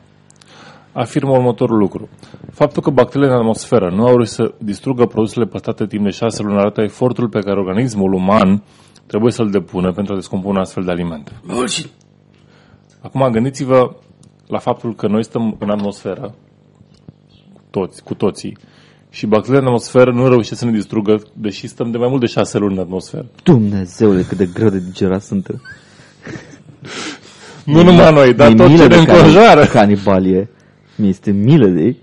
afirmă următorul lucru. Faptul că bacteriile în atmosferă nu au reușit să distrugă produsele păstrate timp de șase luni arată efortul pe care organismul uman trebuie să-l depună pentru a descompune astfel de alimente. Acum gândiți-vă la faptul că noi stăm în atmosferă, toți, cu toții, și bacteriile în atmosferă nu reușesc să ne distrugă, deși stăm de mai mult de șase luni în atmosferă. Dumnezeule, cât de greu de digerat sunt. Nu numai noi, dar Mi-e tot milă ce ne de înconjoară. cani- Canibalie. Mi este milă de ei.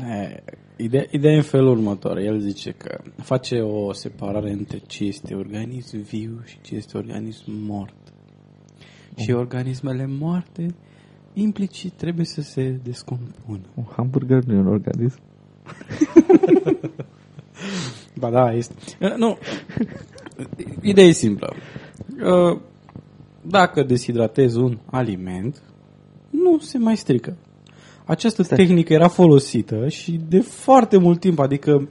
E, Ideea, ideea e în felul următor. El zice că face o separare între ce este organism viu și ce este organism mort. Și organismele moarte implicit trebuie să se descompună. Un hamburger nu e un organism. Ba da, este. Uh, Nu. Ideea e simplă. Uh, Dacă deshidratezi un aliment, nu se mai strică. Această Stai. tehnică era folosită și de foarte mult timp, adică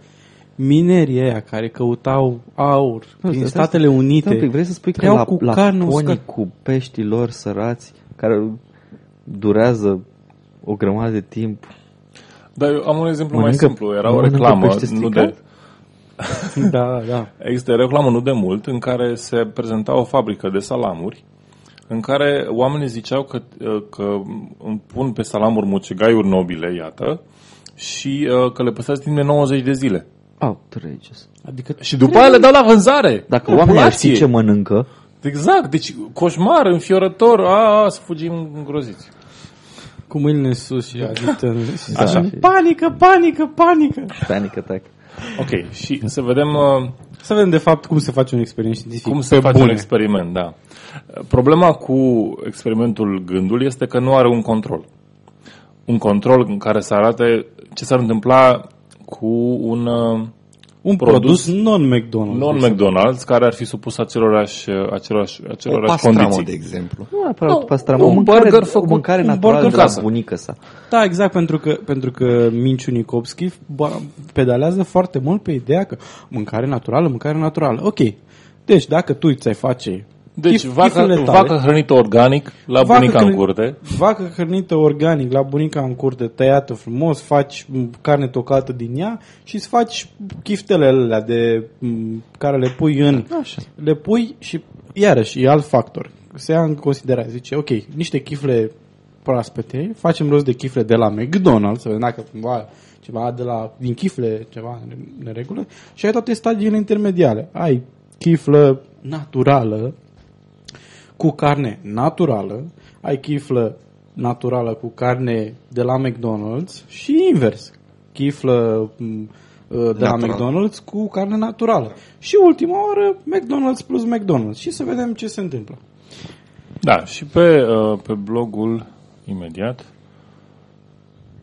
minerii aia care căutau aur Nu, din stai, Statele stai, Unite stai un pic, vrei să spui că trăiau la, cu la carne ponii uscată. cu peștii lor sărați, care durează o grămadă de timp, Dar eu am un exemplu mai Mănâncă- simplu. Era o mănâncă reclamă, pește nu stricat? de, Da, da. Există o reclamă nu de mult în care se prezenta o fabrică de salamuri în care oamenii ziceau că, că îmi pun pe salamuri mucegaiuri nobile, iată, și uh, că le păstrează timp de 90 de zile. outrageous. Adică Și după aia le dau la vânzare. Dacă oamenii ar Populației. ști ce mănâncă, Exact, deci coșmar, înfiorător, a, a să fugim îngroziți. cu mâinile sus și agitând. Așa. Panică, panică, panică. panic attack. Ok, și să vedem uh, Să vedem de fapt cum se face un experiment științific. cum se Pe face bune. un experiment, da. Problema cu experimentul gândul este că nu are un control. Un control în care să arate ce s-ar întâmpla cu un uh, Un produs, produs non-McDonald's. Non-McDonald's, care ar fi supus acelorași, acelorași, acelorași o pastramă, condiții. de exemplu. Nu neapărat Nu, pastramă, un o mâncare, burger o făcut- mâncare un naturală burger de la casă. bunica sa. Da, exact, pentru că, pentru că Minciu Nicopski ba- pedalează foarte mult pe ideea că mâncare naturală, mâncare naturală. Ok, deci dacă tu ți-ai face Deci, chif- vacă, chifurile tale, vacă hrănită organic la vacă bunica în hrăni- curte. Vacă hrănită organic la bunica în curte, tăiată frumos, faci m, carne tocată din ea și îți faci chiftelele alea de, m, care le pui în... Așa. Le pui și, iarăși, e alt factor. Se ia în considerare. Zice, ok, niște chifle proaspete, facem rost de chifle de la McDonald's, să vedem dacă cumva ceva de la, din chifle, ceva în neregulă, și ai toate stadiile intermediale. Ai chiflă naturală, cu carne naturală, ai chiflă naturală cu carne de la McDonald's și invers. Chiflă m, uh, de la Natural. McDonald's cu carne naturală. Și ultima oară McDonald's plus McDonald's. Și să vedem ce se întâmplă. Da, și pe, uh, pe blogul imediat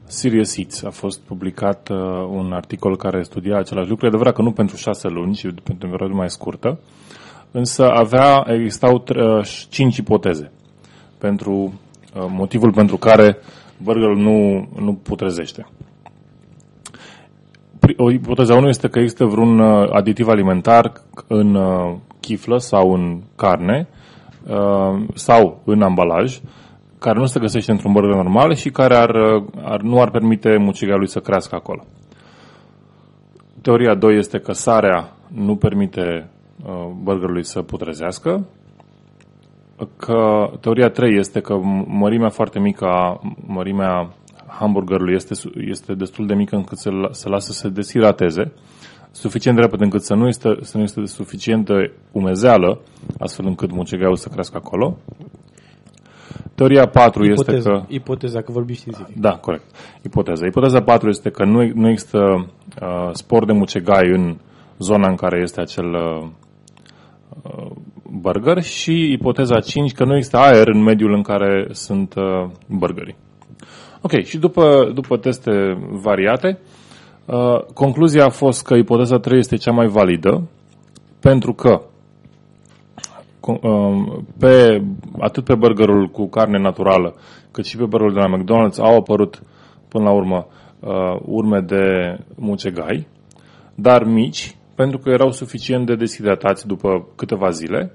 Serious Eats a fost publicat uh, un articol care studia același lucru. E adevărat că nu pentru șase luni, ci pentru o perioadă mai scurtă, însă avea, existau tr- uh, cinci ipoteze pentru uh, motivul pentru care burgerul nu, nu putrezește. Pri- O ipoteza 1 este că există vreun uh, aditiv alimentar în uh, chiflă sau în carne uh, sau în ambalaj care nu se găsește într-un burger normal și care ar, uh, ar, nu ar permite mucigalului să crească acolo. Teoria 2 este că sarea nu permite uh, burgerului să putrezească. Că teoria 3 este că m- mărimea foarte mică a mărimea hamburgerului este, su- este destul de mică încât să, la- să lasă să se deshidrateze, suficient de repede încât să nu este, să nu este suficientă umezeală, astfel încât mucegaiul să crească acolo. Teoria 4 este Ipoteza, că... ipoteza că vorbi științific. Da, corect. Ipoteza. Ipoteza 4 este că nu, nu există uh, spor de mucegai în zona în care este acel uh, uh, burger și ipoteza 5 că nu există aer în mediul în care sunt uh, burgerii. Ok, și după, după teste variate, uh, concluzia a fost că ipoteza 3 este cea mai validă pentru că co- um, pe, atât pe burgerul cu carne naturală, cât și pe burgerul de la McDonald's au apărut până la urmă uh, urme de mucegai, dar mici, pentru că erau suficient de deshidratați după câteva zile,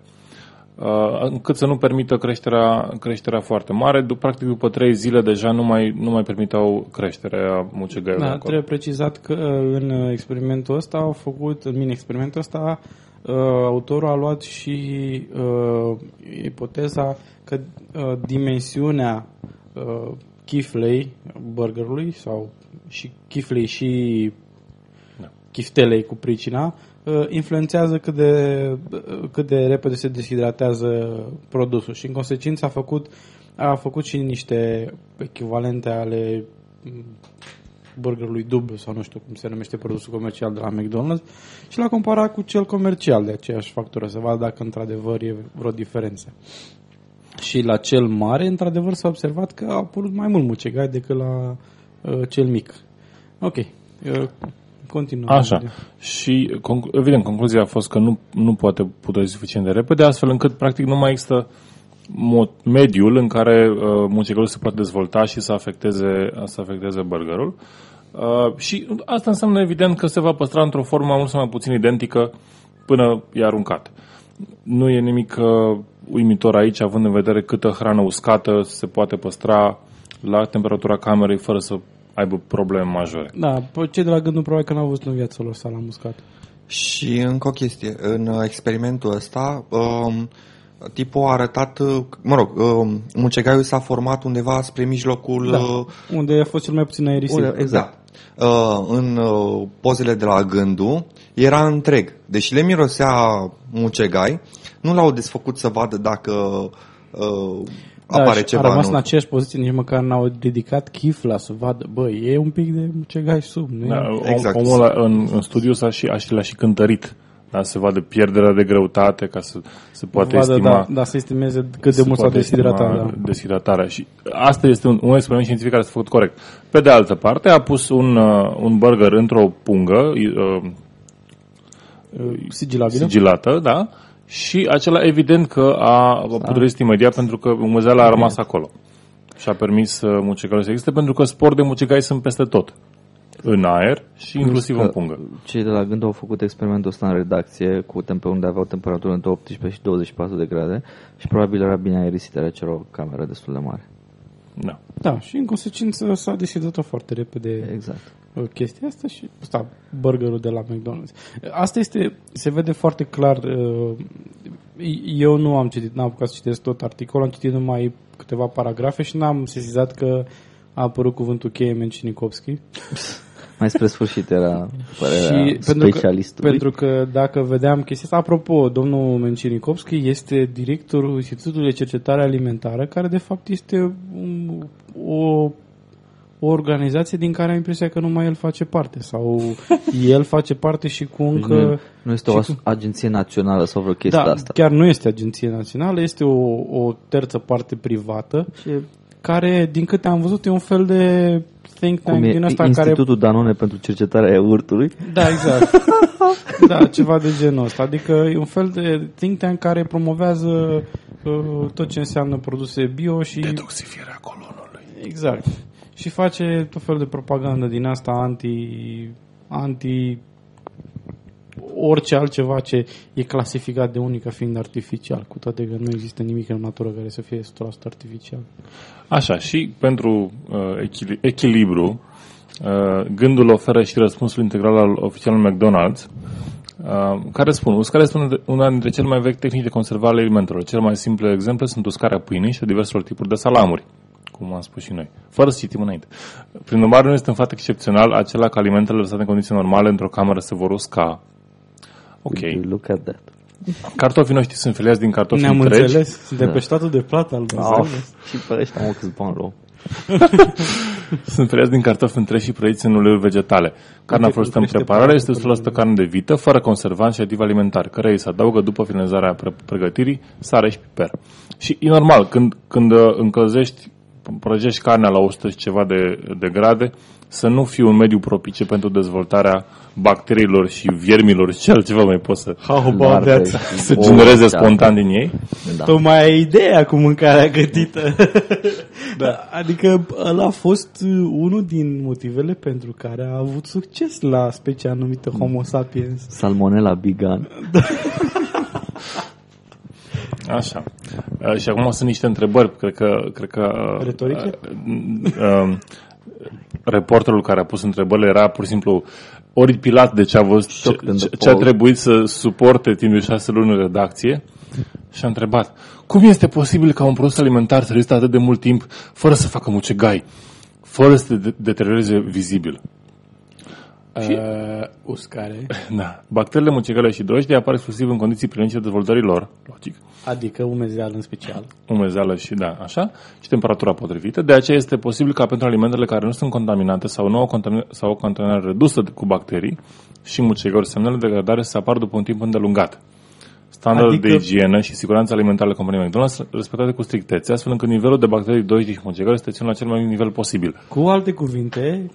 uh, încât să nu permită creșterea, creșterea foarte mare. Du- practic, după trei zile deja nu mai, nu mai permiteau creșterea mucegaiului Da, acolo. trebuie precizat că uh, în experimentul ăsta au făcut, în mini-experimentul ăsta, uh, autorul a luat și uh, ipoteza că uh, dimensiunea uh, chiflei burgerului sau și chiflei și Da. Chiftelei cu pricina uh, influențează cât de, uh, cât de repede se deshidratează produsul și în consecință a făcut a făcut și niște echivalente ale mm, burgerului dublu sau nu știu cum se numește produsul comercial de la McDonald's și l-a comparat cu cel comercial de aceeași factură, să vadă dacă într-adevăr e vreo diferență. Și la cel mare, într-adevăr, s-a observat că a apărut mai mult mucegai decât la uh, cel mic. Ok. Uh, continuăm. Așa. Și, conc- evident, concluzia a fost că nu, nu poate putea suficient de repede, astfel încât, practic, nu mai există mo- mediul în care uh, mucegalul se poate dezvolta și să afecteze, să afecteze burgerul. Uh, și asta înseamnă, evident, că se va păstra într-o formă mult sau mai puțin identică până e aruncat. Nu e nimic uh, uimitor aici, având în vedere câtă hrană uscată se poate păstra la temperatura camerei fără să aibă probleme majore. Da, pe cei de la gândul probabil că n-au văzut în viața lor sala muscat. Și încă o chestie, în uh, experimentul ăsta, um, tipul a arătat, uh, mă rog, um, mucegaiul s-a format undeva spre mijlocul... Da. uh, Unde a fost cel mai puțin aerisit. Unde- Exact. Uh, în uh, pozele de la gândul era întreg. Deși le mirosea mucegai, nu l-au desfăcut să vadă dacă uh, apare și ceva a rămas în în aceeași poziție, nici măcar n-au dedicat chifla să vadă, bă, e un pic de mucegai sub, nu Da, e? om, Exact. Omul ăla în, în studiu s-a și, a și, l-a și cântărit. Da, se vadă pierderea de greutate ca să se poate vadă, estima da, da, să estimeze cât de se mult s-a poate estima deshidratat. Da. deshidratarea. Și asta este un, un experiment științific care s-a făcut corect. Pe de altă parte, a pus un, uh, un burger într-o pungă uh, Sigilabilă? sigilată, da, și acela evident că a putut imediat pentru că muzeala a rămas acolo. Și a permis uh, mucegaiul să existe pentru că spor de mucegai sunt peste tot. În aer și inclusiv în pungă. Cei de la Gând au făcut experimentul ăsta în redacție cu tempe unde aveau temperatură între 18 și 24 de grade și probabil era bine aerisit, era cer o cameră destul de mare. Da. Da, și în consecință s-a deșidat foarte repede Exact. Uh, chestia asta și asta, burgerul de la McDonald's. Asta este, se vede foarte clar, uh, eu nu am citit, n-am apucat să citesc tot articolul, am citit numai câteva paragrafe și n-am sesizat că a apărut cuvântul cheie Mencinikovski. Mai spre sfârșit era părerea Și pentru că, specialistului. pentru că dacă vedeam chestia asta, apropo, domnul Mencinikovski este directorul Institutului de Cercetare Alimentară, care de fapt este un, o, o organizație din care am impresia că numai el face parte sau el face parte și cu încă... nu, nu este o și as- agenție națională sau vreo chestie da, asta. chiar nu este agenție națională, este o, o terță parte privată Și e- care, din câte am văzut, e un fel de think tank cum e din ăsta care Institutul Danone pentru cercetarea iaurtului. Da, exact. da, ceva de genul ăsta. Adică e un fel de think tank care promovează uh, tot ce înseamnă produse bio și... Detoxifierea colonului. Exact. Și face tot fel de propagandă din asta anti... anti orice altceva ce e clasificat de unii ca fiind artificial, cu toate că nu există nimic în natură care să fie 100% artificial. Așa, și pentru uh, echili- echilibru, uh, gândul oferă și răspunsul integral al oficialului McDonald's, uh, care spun, uscarea este una dintre cele mai vechi tehnici de conservare ale alimentelor. Cel mai simple exemple sunt uscarea pâinii și a diverselor tipuri de salamuri, cum am spus și noi, fără să citim înainte. Prin urmare, nu este un fapt excepțional acela că alimentele lăsate în condiții normale într-o cameră se vor usca. Ok. Look at that. Cartofii noștri sunt filiați din cartofi Ne-am întregi. înțeles. De Da. pe statul de plată al Oh, și pe ăștia mă câți bani luau. Sunt feriați din cartofi întregi și prăiți în uleiuri vegetale. Carnea Ok, folosită în crește preparare este paratul 100% carne de vită, fără conservanți și aditiv alimentari, care îi se adaugă după finalizarea pre- pregătirii sare și piper. Și e normal, când, când uh, încălzești, prăjești carnea la 100 și ceva de, de grade, să nu fie un mediu propice pentru dezvoltarea bacteriilor și viermilor și ce altceva mai poți să, How about Larve that? și să ouă genereze și spontan din ei. Da. Tocmai ai ideea cu mâncarea gătită. da. Adică ăla a fost uh, unul din motivele pentru care a avut succes la specia numită Homo sapiens. Salmonella bigan. Așa. Uh, și acum sunt niște întrebări, cred că... Cred că uh, Retorice? Uh, uh, reporterul care a pus întrebările era pur și simplu oripilat de ce a văzut, ce, Shocked in ce, the ce a poll. trebuit să suporte timp de șase luni în redacție și a întrebat cum este posibil ca un produs alimentar să reziste atât de mult timp fără să facă mucegai, fără să se de- deterioreze vizibil. Și, uh, uscare. Da. Bacteriile mucegale și drojdii apar exclusiv în condiții prilenice dezvoltării lor, logic, Adică umezeală în special. umezeală și da, așa, și temperatura potrivită. De aceea este posibil ca pentru alimentele care nu sunt contaminate sau nu au, contamin- sau o contaminare redusă de- cu bacterii și mucegări, semnele de degradare să apară după un timp îndelungat. Standardele Adică- de igienă și siguranță alimentară ale companiei McDonald's sunt respectate cu strictețe, astfel încât nivelul de bacterii, dojdii și mucegări este ținut la cel mai mic nivel posibil. Cu alte cuvinte,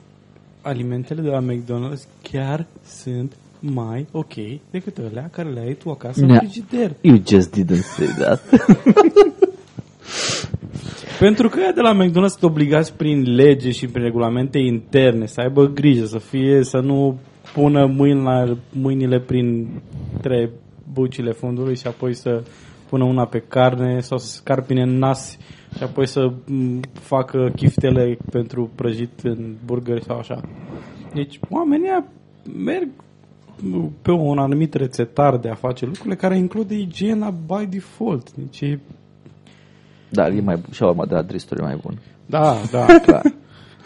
alimentele de la McDonald's chiar sunt mai ok decât alea care le ai tu acasă în Da. frigider. You just didn't say that. Pentru că ea de la McDonald's sunt obligați prin lege și prin regulamente interne să aibă grijă, să fie, să nu pună mâinile, mâinile prin tre bucile fundului și apoi să pună una pe carne sau să scarpine în nas și apoi să m, facă chiftele pentru prăjit în burgeri sau așa. Deci oamenii ăia merg pe un anumit rețetar de a face lucrurile care include igiena by default. Deci e Dar e mai și urma de la dristuri e mai bun. da, da, Clar.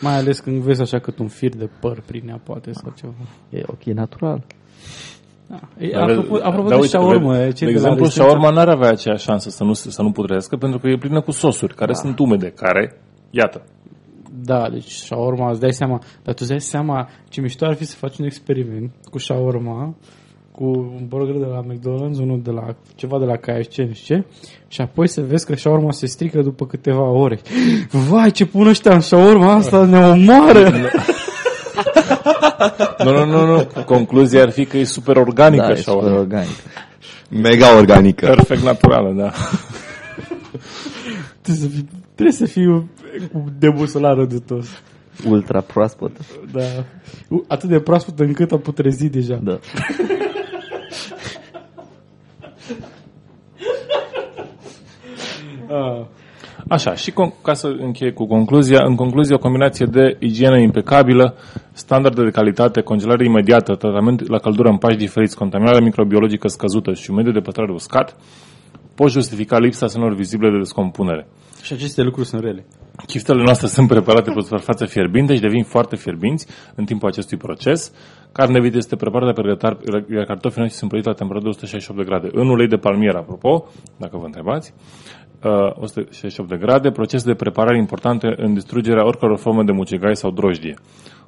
Mai ales când vezi așa cât un fir de păr prin ea, poate, sau ceva. E ok, natural. Da. E, Dar apropo, vezi- apropo da, de uite, shawarma, vezi, e, de cei de, exemplu, la restaurant- shawarma n-ar avea aceeași șansă să nu, să nu putrească pentru că e plină cu sosuri care sunt umede, care, iată, Da, deci shawarma, îți dai seama, dar tu îți dai seama ce mișto ar fi să faci un experiment cu shawarma, cu un burger de la McDonald's, unul de la ceva de la KFC, nu știu ce, și apoi să vezi că shawarma se strică după câteva ore. Vai, ce pun ăștia în shawarma asta, ne omoară! Nu, nu, nu, nu. Concluzia ar fi că e super organică Da, e așa. super oare. organic. Mega organică. Perfect naturală, da. Trebuie să fii, trebuie să fii cu debusolarul de tot. Ultra proaspăt. Da. Atât de proaspăt încât a putrezit deja. Da. Ah. Așa, și con- ca să încheie cu concluzia, în concluzie o combinație de igienă impecabilă, standarde de calitate, congelare imediată, tratament la căldură în pași diferiți, contaminare microbiologică scăzută și un mediu de păstrare uscat, pot justifica lipsa semnelor vizibile de descompunere. Și aceste lucruri sunt rele. Chiftele noastre sunt preparate pe suprafață fierbinte și devin foarte fierbinți în timpul acestui proces. Carne vit este preparată pe grătar, iar cartofii noștri sunt prăjiți la temperatură de 168 de grade. În ulei de palmier, apropo, dacă vă întrebați, uh, 168 de grade, procese de preparare importante în distrugerea oricăror forme de mucegai sau drojdie.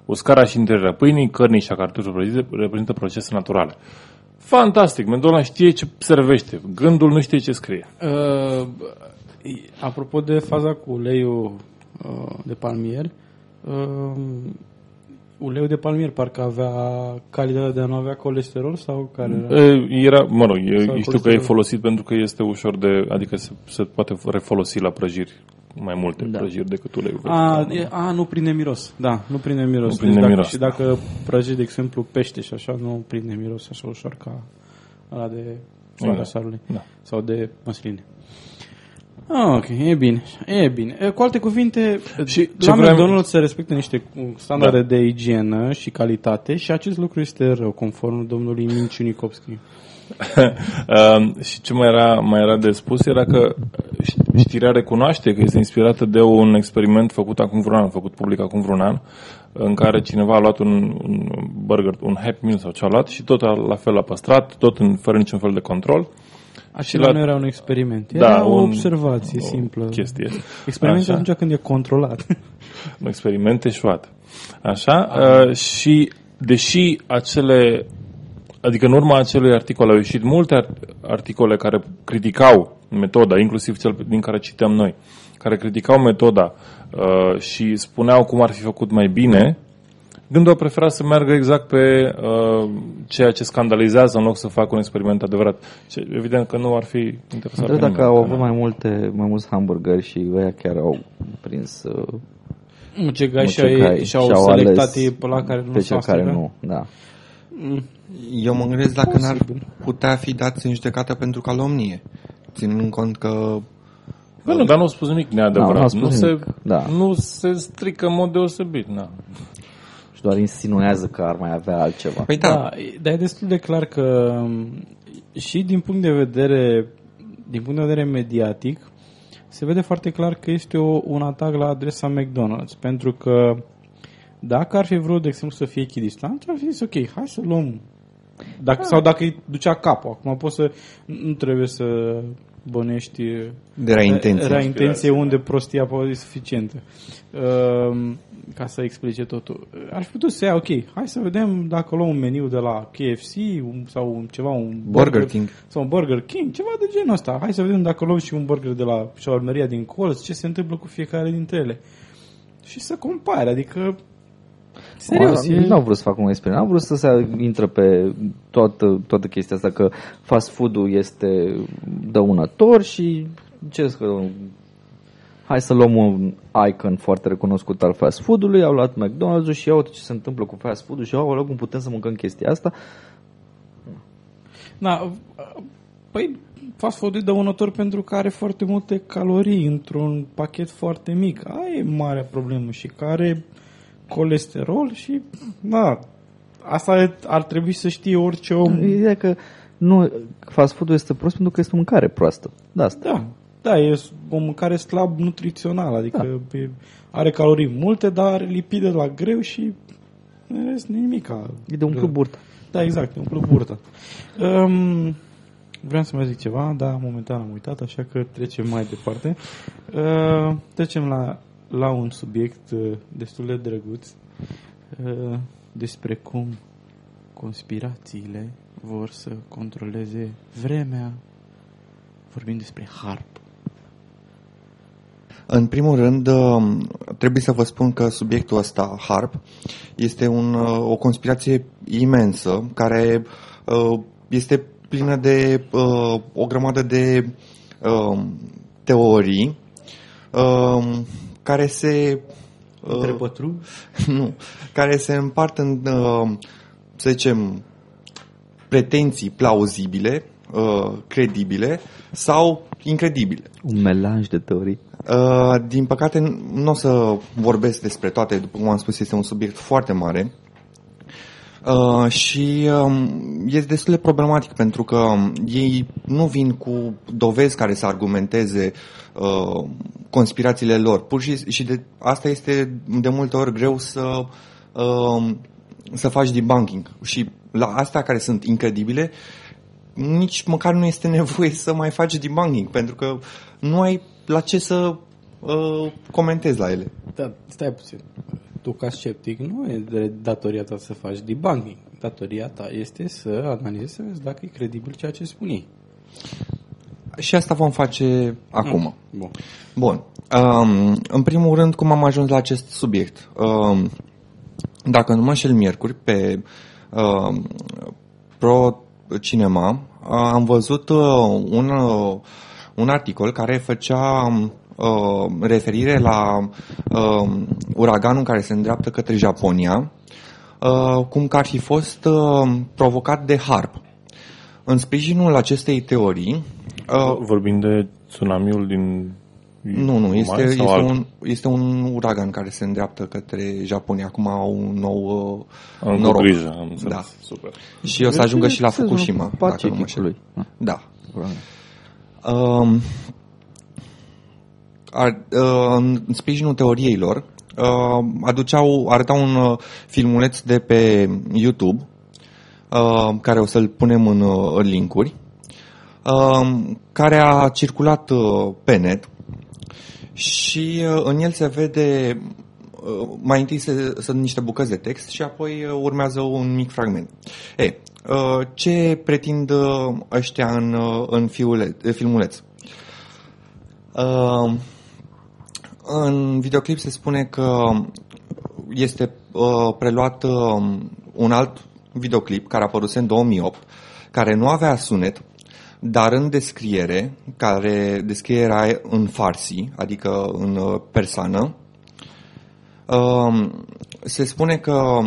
Uscarea și interirea pâinii, cărnii și a cartofilor prăjite reprezintă procese naturale. Fantastic, McDonald's știe ce servește, gândul nu știe ce scrie. Uh, apropo de faza cu uleiul uh, de palmier, uh, uleiul de palmier parcă avea calitatea de a nu avea colesterol sau care era? E, Era, mă rog, eu Sau știu că e colesterol. folosit pentru că este ușor de, adică se, se poate refolosi la prăjiri mai multe Da. prăjiri decât uleiul A, vegetal. e, a, nu prinde miros. Da, nu prinde miros. Nu prinde deci dacă, miros. Și dacă prăjești, de exemplu, pește și așa, nu prinde miros așa ușor ca ăla de floarea Da. sarului. Da. Sau de măsline. Ah, ok, e bine. E bine. E, Cu alte cuvinte, Și și ce la vreau- McDonald's se respectă niște uh, standarde Da. de igienă și calitate și acest lucru este rău, conform domnului Minciunikovski. Um, și ce mai era, mai era de spus era că ș- știrea recunoaște că este inspirată de un experiment făcut acum vreun an, făcut public acum vreun an, în care cineva a luat un, un burger, un Happy Meal sau ce a luat și tot a, la fel l-a păstrat, tot în, fără niciun fel de control. Acela la- nu era un experiment, Da, era o un- observație o simplă. chestie. Experimentul Așa. atunci când e controlat. un experiment eșuat. Așa? Uh, și deși acele, adică în urma acelui articol au ieșit multe ar- articole care criticau metoda, inclusiv cel din care cităm noi, care criticau metoda uh, și spuneau cum ar fi făcut mai bine, gândul a preferat să meargă exact pe uh, ceea ce scandalizează în loc să facă un experiment adevărat. Și evident că nu ar fi interesat Întreb pe dacă nimeni. au avut mai multe, mai mulți hamburgeri și ăia chiar au prins uh, Mucegai și, mucecai ai, și au și-au selectat ales ei pe la care nu pe s-au cel care stricat. nu. Da. Eu mă gândesc dacă n-ar Posibil. putea fi dați în judecată pentru calomnie. Ținând cont că Bă, nu, dar nu au spus nimic neadevărat. Da, n-au spus nu, se, nimic, da. nu se strică în mod deosebit. Na. Și doar insinuează că ar mai avea altceva. Păi da, Da, e- dar e destul de clar că m, și din punct de vedere din punct de vedere mediatic se vede foarte clar că este o, un atac la adresa McDonald's pentru că dacă ar fi vrut, de exemplu, să fie echidistant, ar fi zis, ok, hai să luăm dacă, sau dacă îi ducea capul. Acum poți să, nu trebuie să bănești de rea intenție. Rea intenție unde prostia poate fi suficientă. Um, ca să explice totul. Ar fi putut să ia, ok, hai să vedem dacă luăm un meniu de la KFC un, sau un, ceva, un Burger King. sau un Burger King, ceva de genul ăsta. Hai să vedem dacă luăm și un burger de la șaurmeria din colț, ce se întâmplă cu fiecare dintre ele. Și să compare, adică Serios, Serios, e- nu au vrut să facă un experiment, au vrut să se intră pe toată, toată chestia asta că fast food-ul este dăunător și ce să hai să luăm un icon foarte recunoscut al fast food-ului, au luat McDonald's-ul și iau ce se întâmplă cu fast food-ul și au cum putem să mâncăm chestia asta. Da, păi fast food e dăunător pentru că are foarte multe calorii într-un pachet foarte mic. Aia e marea problemă și care colesterol și da, asta ar trebui să știe orice om. Ideea că nu, fast food-ul este prost pentru că este o mâncare proastă. Da, asta. Da, da, e o mâncare slab nutrițională, adică Da. e, are calorii multe, dar are lipide la greu și în rest nimica. E de umplu burtă. Da, exact, e umplu burtă. Um, vreau să mai zic ceva, dar momentan am uitat, așa că trecem mai departe. Uh, trecem la, la un subiect uh, destul de drăguț uh, despre cum conspirațiile vor să controleze vremea. Vorbim despre harp. În primul rând, uh, trebuie să vă spun că subiectul ăsta, HARP, este un, uh, o conspirație imensă care uh, este plină de uh, o grămadă de uh, teorii uh, care se uh, Trepătru? nu, care se împart în, uh, să zicem, pretenții plauzibile, uh, credibile sau incredibile. Un melanj de teorii. Uh, din păcate, nu o să vorbesc despre toate, după cum am spus, este un subiect foarte mare. Uh, și um, este destul de problematic pentru că um, ei nu vin cu dovezi care să argumenteze uh, conspirațiile lor. Pur și, și de, asta este de multe ori greu să, uh, să faci debunking. Și la astea care sunt incredibile, nici măcar nu este nevoie să mai faci debunking, pentru că nu ai la ce să uh, comentezi la ele. Da, stai puțin. Tu ca sceptic nu e de datoria ta să faci debunking. Datoria ta este să analizezi să vezi dacă e credibil ceea ce spun ei. Și asta vom face acum. Bun. Bun. Um, în primul rând, cum am ajuns la acest subiect? Um, dacă nu mă înșel miercuri, pe um, Pro Cinema, uh, am văzut uh, un, uh, un articol care făcea uh, referire la uh, uraganul care se îndreaptă către Japonia, uh, cum că ar fi fost uh, provocat de harp. În sprijinul acestei teorii, uh, Vorbim de tsunamiul din nu, nu, este, mai este, sau alt? un, este un uragan care se îndreaptă către Japonia. Acum au un nou uh, Am noroc. cu grijă, am înțeles. Da. Super. Și o să ajungă și la Sezonul Fukushima. Dacă nu mă înșel. Pacificului. Ah, Da. probabil. Um, ar, uh, în sprijinul teoriei lor, uh, aduceau, arătau un uh, filmuleț de pe YouTube, uh, care o să-l punem în, uh, în linkuri, uh, care a circulat uh, pe net și uh, în el se vede uh, mai întâi se, sunt niște bucăți de text și apoi uh, urmează un mic fragment. E, uh, ce pretind uh, ăștia în, uh, în fiule, filmuleț? Uh, în videoclip se spune că este uh, preluat uh, un alt videoclip care a apărut în 2008, care nu avea sunet, dar în descriere, care descrierea era în farsi, adică în uh, persană, uh, se spune că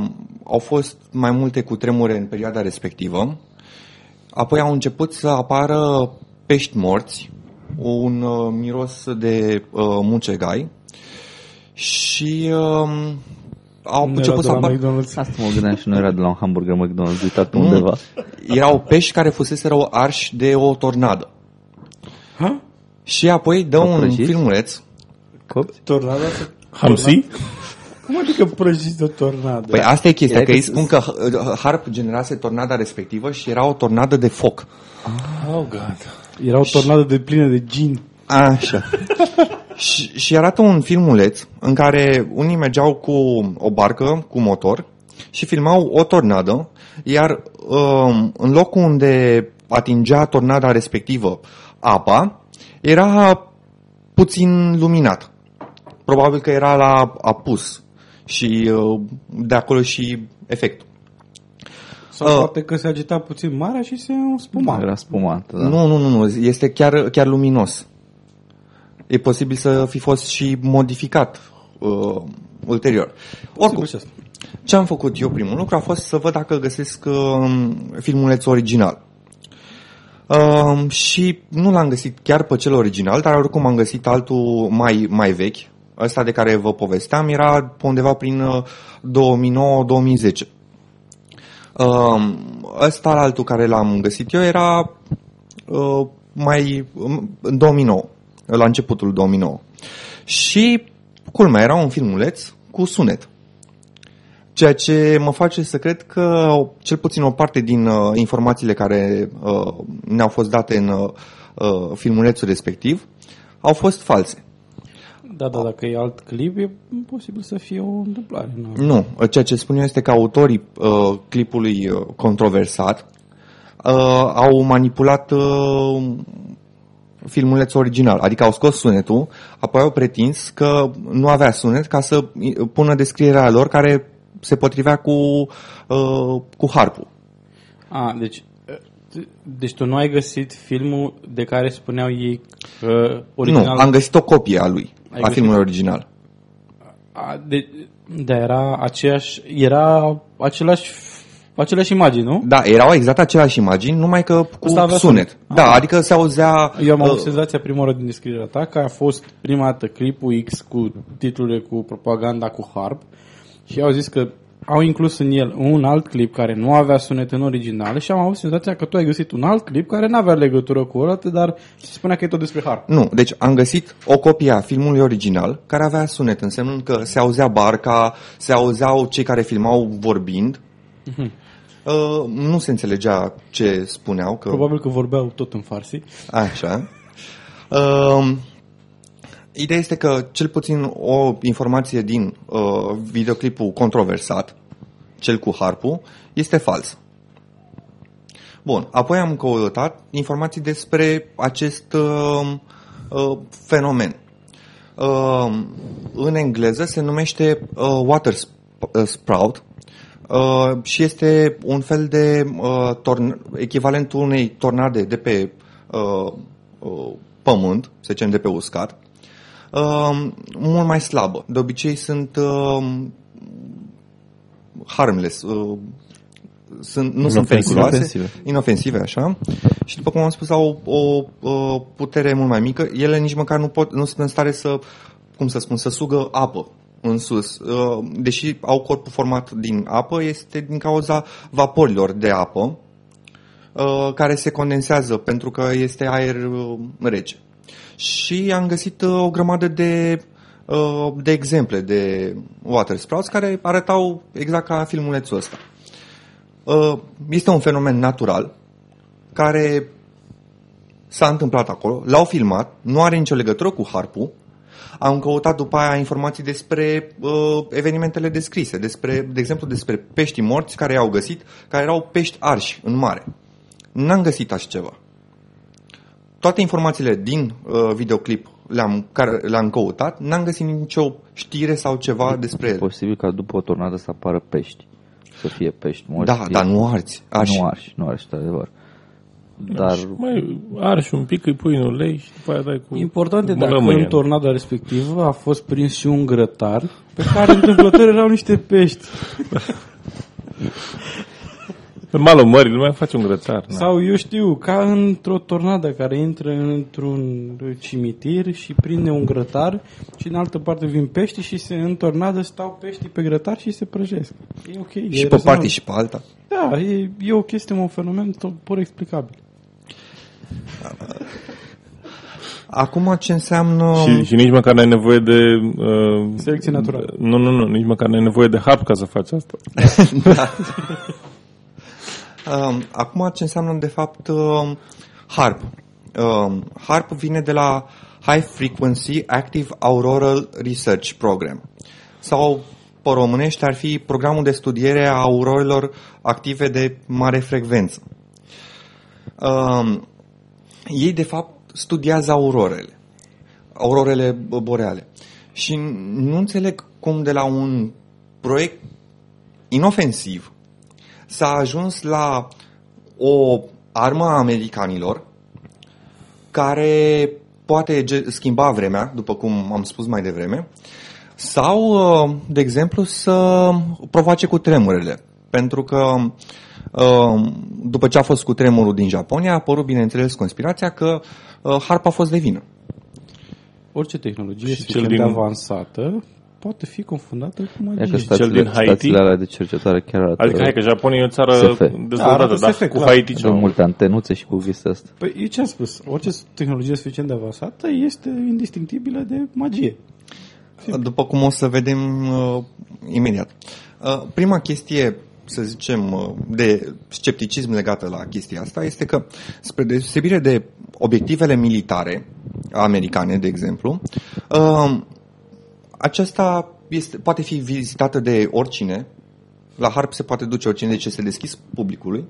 au fost mai multe cutremure în perioada respectivă, apoi au început să apară pești morți, un uh, miros de uh, mucegai și uh, au Nu era început de să la apară... McDonald's. Asta mă gândeam și nu era de la un hamburger McDonald's uitat Nu. undeva. Erau pești care fuseseră arși de o tornadă. Ha? Și apoi dă Au un prăjit? filmuleț. Copți? Tornada să... Hamsi? Cum adică prăjiți de tornadă? Păi asta e chestia, Era că că ei spun că uh, Harp generase tornada respectivă și era o tornadă de foc. Oh, God. Era o tornadă de plină de gin. Așa. și, și arată un filmuleț în care unii mergeau cu o barcă, cu motor și filmau o tornadă, iar um, în locul unde atingea tornada respectivă apa, era puțin luminat. Probabil că era la apus și uh, de acolo și efectul. Sau Uh. poate că se agita puțin marea și se spuma. Era spumată, da. Nu, nu, nu, nu, este chiar, chiar luminos. E posibil să fi fost și modificat uh, ulterior. Oricum, și asta. ce am făcut eu primul lucru a fost să văd dacă găsesc uh, filmulețul original. Uh, și nu l-am găsit chiar pe cel original, dar oricum am găsit altul mai, mai vechi. Ăsta de care vă povesteam era pe undeva prin uh, 2009-2010. Uh, ăsta altul care l-am găsit eu era uh, mai în 2009, la începutul 2009. Și culmea era un filmuleț cu sunet. Ceea ce mă face să cred că cel puțin o parte din uh, informațiile care uh, ne-au fost date în uh, uh, filmulețul respectiv au fost false. Da, da, dacă e alt clip, e posibil să fie o întâmplare. Nu. Nu, ceea ce spun eu este că autorii uh, clipului uh, controversat uh, au manipulat uh, filmulețul original, adică au scos sunetul, apoi au pretins că nu avea sunet ca să pună descrierea lor care se potrivea cu, uh, cu harpul. A, deci, deci tu nu ai găsit filmul de care spuneau ei că original... Nu, am găsit o copie a lui, Ai a găsit? filmului original. A, de, da, era aceeași, era același, aceleași imagini, nu? Da, erau exact aceleași imagini, numai că cu Ăsta avea sunet. sunet. Da, Ah. adică se auzea... Eu am avut uh, senzația prima oară din descrierea ta că a fost prima dată clipul X cu titlurile cu propaganda cu harp și au zis că au inclus în el un alt clip care nu avea sunet în original și am avut senzația că tu ai găsit un alt clip care nu avea legătură cu ăla, dar se spunea că e tot despre harp. Nu, deci am găsit o copie a filmului original care avea sunet, însemnând că se auzea barca, se auzeau cei care filmau vorbind. Mhm. Uh, nu se înțelegea ce spuneau. Că... Probabil că vorbeau tot în farsi. Așa. Uh, ideea este că cel puțin o informație din uh, videoclipul controversat, cel cu harpul, este fals. Bun, apoi am căutat informații despre acest uh, uh, fenomen. Uh, în engleză se numește uh, water sp- uh, sprout uh, și este un fel de uh, torn- echivalentul unei tornade de pe uh, uh, pământ, să zicem de pe uscat, uh, mult mai slabă. De obicei sunt uh, harmless, uh, sunt, nu sunt Inofensive. periculoase, Inofensive. inofensive, așa. Și după cum am spus, au o, o, o putere mult mai mică. Ele nici măcar nu, pot, nu sunt în stare să, cum să spun, să sugă apă în sus. Uh, Deși au corpul format din apă, este din cauza vaporilor de apă uh, care se condensează pentru că este aer uh, rece. Și am găsit uh, o grămadă de, uh, de exemple de water sprouts care arătau exact ca filmulețul ăsta. Uh, Este un fenomen natural care s-a întâmplat acolo, l-au filmat, nu are nicio legătură cu harpul, am căutat după aia informații despre uh, evenimentele descrise, despre, de exemplu despre peștii morți care i-au găsit, care erau pești arși în mare. N-am găsit așa ceva. Toate informațiile din uh, videoclip le-am, care le-am căutat, n-am găsit nicio știre sau ceva despre E el. posibil ca după o tornadă să apară pești. Să fie pești morți. Da, fie- dar nu arți. arși. Nu arși, nu arși, adevăr. Dar Mai arși un pic, îi pui în ulei și după aia dai cu Important e dacă mălămâie. în tornada respectivă a fost prins și un grătar pe care întâmplător erau niște pești. În malul mării nu mai faci un grătar. na. Sau eu știu, ca într-o tornadă care intră într-un cimitir și prinde un grătar și în altă parte vin pești și se, în tornadă stau peștii pe grătar și se prăjesc. E ok. e Și pe rezonabil. partea și pe alta. Da, e, e o chestie, un fenomen tot pur explicabil. Acum ce înseamnă... Și, și nici măcar n-ai nevoie de... Uh, Selecție naturală. Nu, nu, nu, nici măcar n-ai nevoie de harp ca să faci asta. Um, acum ce înseamnă de fapt um, HARP? Um, HARP vine de la High Frequency Active Auroral Research Program. Sau pe românește ar fi programul de studiere a aurorelor active de mare frecvență. Um, ei de fapt studiază aurorele, aurorele boreale. Și nu înțeleg cum de la un proiect inofensiv s-a ajuns la o armă a americanilor care poate ge- schimba vremea, după cum am spus mai devreme, sau, uh, de exemplu, să provoace cu tremurele. Pentru că uh, după ce a fost cu tremurul din Japonia, a apărut, bineînțeles, conspirația că uh, harpa a fost de vină. Orice tehnologie Și suficient cel de din- avansată poate fi confundată cu e că magie. stațiile, din Haiti? stațiile alea de cercetare chiar arată Adică hai că Japonia e o țară SF. dezvoltată, arată dar SF, cu clar. Haiti ce de multe antenuțe și cu chestia asta. Păi, eu ce am spus? Orice tehnologie suficient de avansată este indistinctibilă de magie. După cum o să vedem uh, imediat. Uh, prima chestie, să zicem, uh, de scepticism legată la chestia asta este că, spre deosebire de obiectivele militare americane, de exemplu, uh, aceasta este, poate fi vizitată de oricine. La harp se poate duce oricine, deci este deschis publicului.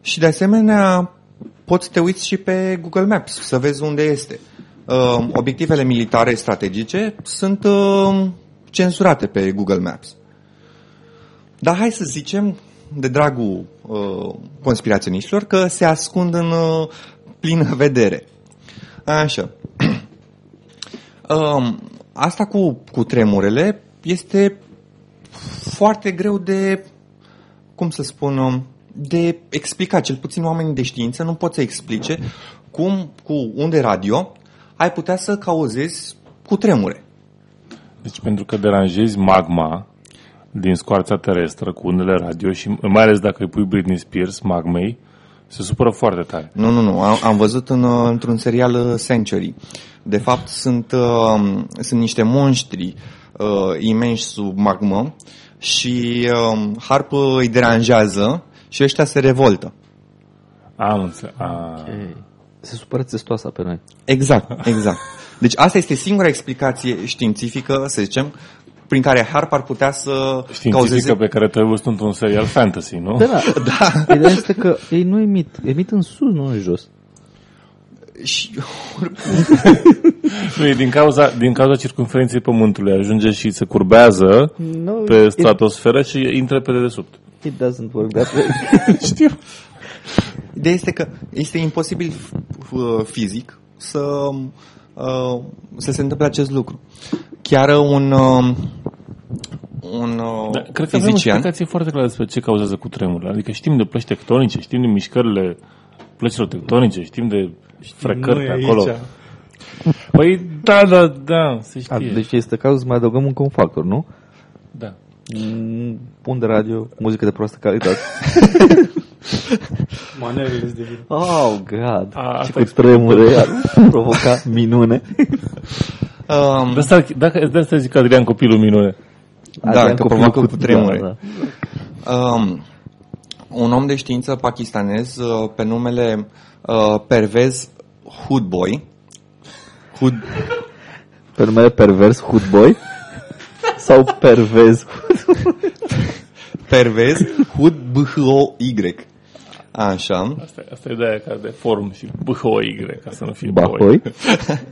Și de asemenea, poți să te uiți și pe Google Maps să vezi unde este. Uh, obiectivele militare strategice sunt uh, cenzurate pe Google Maps. Dar hai să zicem, de dragul uh, conspiraționiștilor, că se ascund în uh, plină vedere. Așa. Um, asta cu, cu tremurele este foarte greu de, cum să spun, um, de explicat. Cel puțin oamenii de știință nu pot să explice cum cu unde radio ai putea să cauzezi cu tremure. Deci pentru că deranjezi magma din scoarța terestră cu undele radio și mai ales dacă îi pui Britney Spears magmei, se supără foarte tare. Nu, nu, nu. Am, am văzut în, uh, într-un serial uh, Century. De fapt, sunt, uh, sunt niște monștri uh, imensi sub magmă și uh, Harp îi deranjează și ăștia se revoltă. Am înțeles. A, Se supără testoasa pe noi. Exact, exact. Deci asta este singura explicație științifică, să zicem, prin care Harp ar putea să științifică cauzeze... pe care te-ai văzut într-un serial fantasy, nu? Da, da. da. Ideea este că ei nu emit. Emit în sus, nu în jos. Și, Nu, e din cauza, din cauza circunferinței Pământului. Ajunge și se curbează No, pe stratosferă și intră pe dedesubt. It, it doesn't work that way. Știu. ideea este că este imposibil f- fizic să, uh, să se întâmple acest lucru. Chiar un, uh, un uh, Da, cred că avem o fizician... explicație foarte clară despre ce cauzează cu tremurile. Adică știm de plăci tectonice, știm de mișcările plăcilor tectonice, știm de frecări Nu e pe acolo. aici. Păi da, da, da, se A, știe. deci este cazul să mai adăugăm încă un factor, nu? Da. Mm, Pun de radio, muzică de proastă calitate. Manelele de vin. Oh, God. A, asta și cu explică. tremure ar provoca minune. Um, De asta, dacă, de asta zic că Adrian copilul minune. Da, Adrian că copilul provoacă cu tremure. Da, da. um, un om de știință pakistanez uh, pe numele uh, Pervez Hoodboy Hood, Pe numele pervers Hood Boy? Sau pervez Pervez Hood b h o y Așa. Asta, asta e de aia ca de form și BHOY, ca să nu fie Bahoi? boi.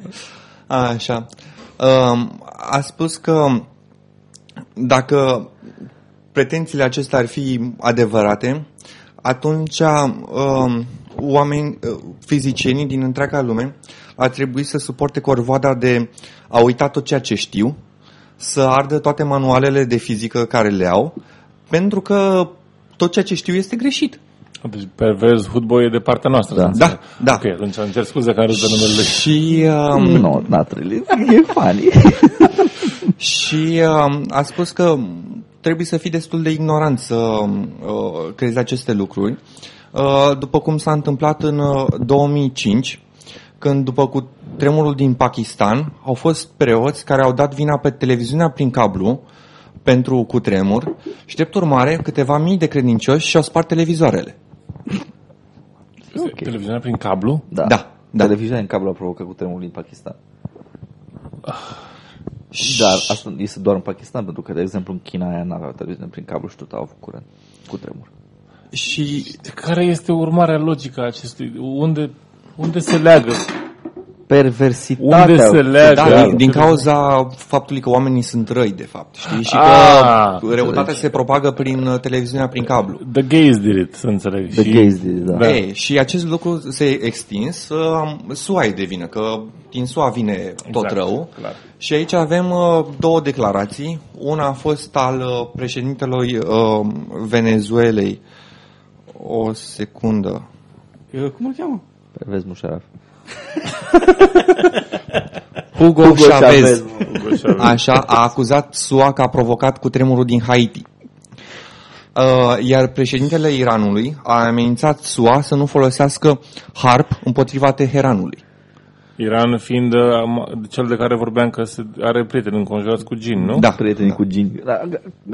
Așa. Um, a spus că dacă pretențiile acestea ar fi adevărate, atunci um, oameni, uh, fizicienii din întreaga lume ar trebui să suporte corvoada de a uita tot ceea ce știu, să ardă toate manualele de fizică care le au, pentru că tot ceea ce știu este greșit. Deci pervers Hoodboy e de partea noastră. Da. să înțeleg. Da, da. Ok, atunci îmi cer scuze că am râs de numele lui. Și um, No, not really. E funny. Și uh, a spus că trebuie să fii destul de ignorant să uh, crezi aceste lucruri. Uh, după cum s-a întâmplat în uh, 2005, când după cu tremurul din Pakistan au fost preoți care au dat vina pe televiziunea prin cablu pentru cutremur și drept urmare câteva mii de credincioși și-au spart televizoarele. Ok. Televiziunea prin cablu? Da. Da, da. Televiziunea în cablu a provocat cu tremurul din Pakistan. Dar asta este doar în Pakistan, pentru că, de exemplu, în China aia n-aveau televiziune prin cablu și tot au avut curent cu tremur. Și Care este urmarea logică a acestui... Unde, unde se leagă? Perversitatea. Unde se leagă? da, Da. din, din cauza faptului că oamenii sunt răi, de fapt, știi? Și Ah, că răutatea se propagă prin uh, televiziunea prin cablu. The gays did it, să înțeleg. The și... gays did, da. Da. Ei, și acest lucru se extins, uh, SUA e de vină, că din SUA vine tot Exact, rău. clar. Și aici avem uh, două declarații. Una a fost al uh, președintelui uh, Venezuelei. O secundă. Eu, Cum îl cheamă? Pervez Musharraf. Hugo, Hugo Chavez. Chavez. Hugo Chavez. Așa, a acuzat SUA că a provocat cutremurul din Haiti. Uh, iar președintele Iranului a amenințat SUA să nu folosească harp împotriva Teheranului. Iran fiind uh, am- cel de care vorbeam că se are prieteni înconjurați cu gin, nu? Da. Prietenii cu gin. Da,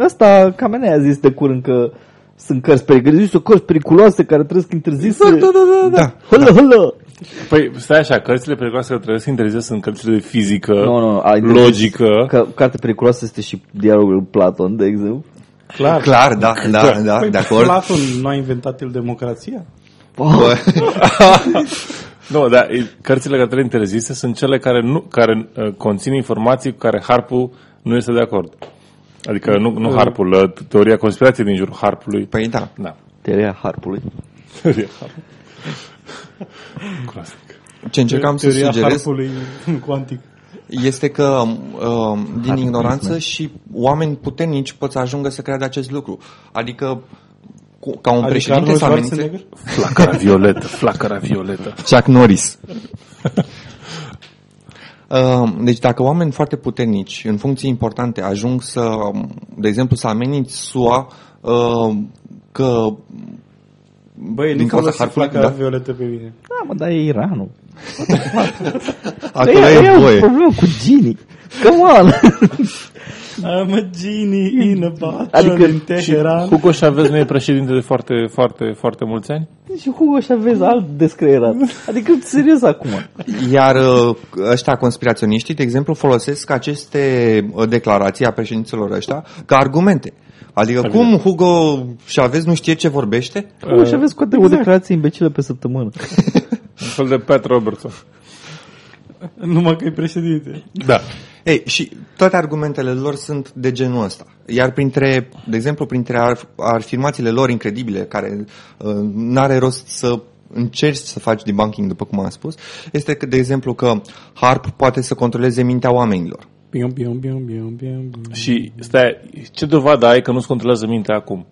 asta, Camenea a zis de curând că sunt cărți periculoase, sunt cărți periculoase care trebuie să interzise. Da, da, da, da, da. Hălă, hălă. Păi, stai așa, cărțile periculoase care trebuie să interzise sunt cărțile de fizică, Nu, nu, nu. ai- logică. Că, carte periculoasă este și dialogul lui Platon, de exemplu. Clar. Clar, da, da, da, Păi, de acord. Platon nu a inventat el democrația? Bă, Nu, dar e- cărțile care interzise sunt cele care, nu, care uh, conțin informații cu care Harpul nu este de acord. Adică nu, nu Harpul, uh, teoria conspirației din jurul Harpului. păi da. Da. Teoria harpului. Teoria Harpului. Clasic. Ce încercam să Teoria sugerez harpului cuantic. este că uh, din ignoranță și oameni puternici pot să ajungă să creadă acest lucru. Adică cu, ca un Adică președinte Arnold să amenințe Schwarzenegger? Flacăra violetă, flacăra violetă. Chuck Norris. Uh, Deci dacă oameni foarte puternici în funcții importante ajung să, de exemplu, să ameninți SUA uh, că Băi, Din nu cauza folosi harpului, flacăra da? violetă pe mine. Da, mă, dar e Iranul. acolo e, e o voie. problemă cu Gini. Come on! I'm a genie in a bottle Adică adică in Teheran. Hugo Chavez nu e președinte de foarte, foarte, foarte mulți ani? și Hugo și vezi alt descreierat. Adică, serios acum. Iar uh, ăștia conspiraționiștii, de exemplu, folosesc aceste uh, declarații a președinților ăștia ca argumente. Adică cum Hugo Chavez nu știe ce vorbește? Hugo și vezi scoate o declarație imbecilă pe săptămână. Un fel de Pat Robertson. Numai că e președinte. Da. Ei, și toate argumentele lor sunt de genul ăsta. Iar printre, de exemplu, printre ar- afirmațiile lor incredibile, care uh, n-are rost să încerci să faci debunking, după cum am spus, este că, de exemplu, că HARP poate să controleze mintea oamenilor. Bium, bium, bium, bium, bium, bium. Și stai, ce dovadă ai că nu-ți controlează mintea acum?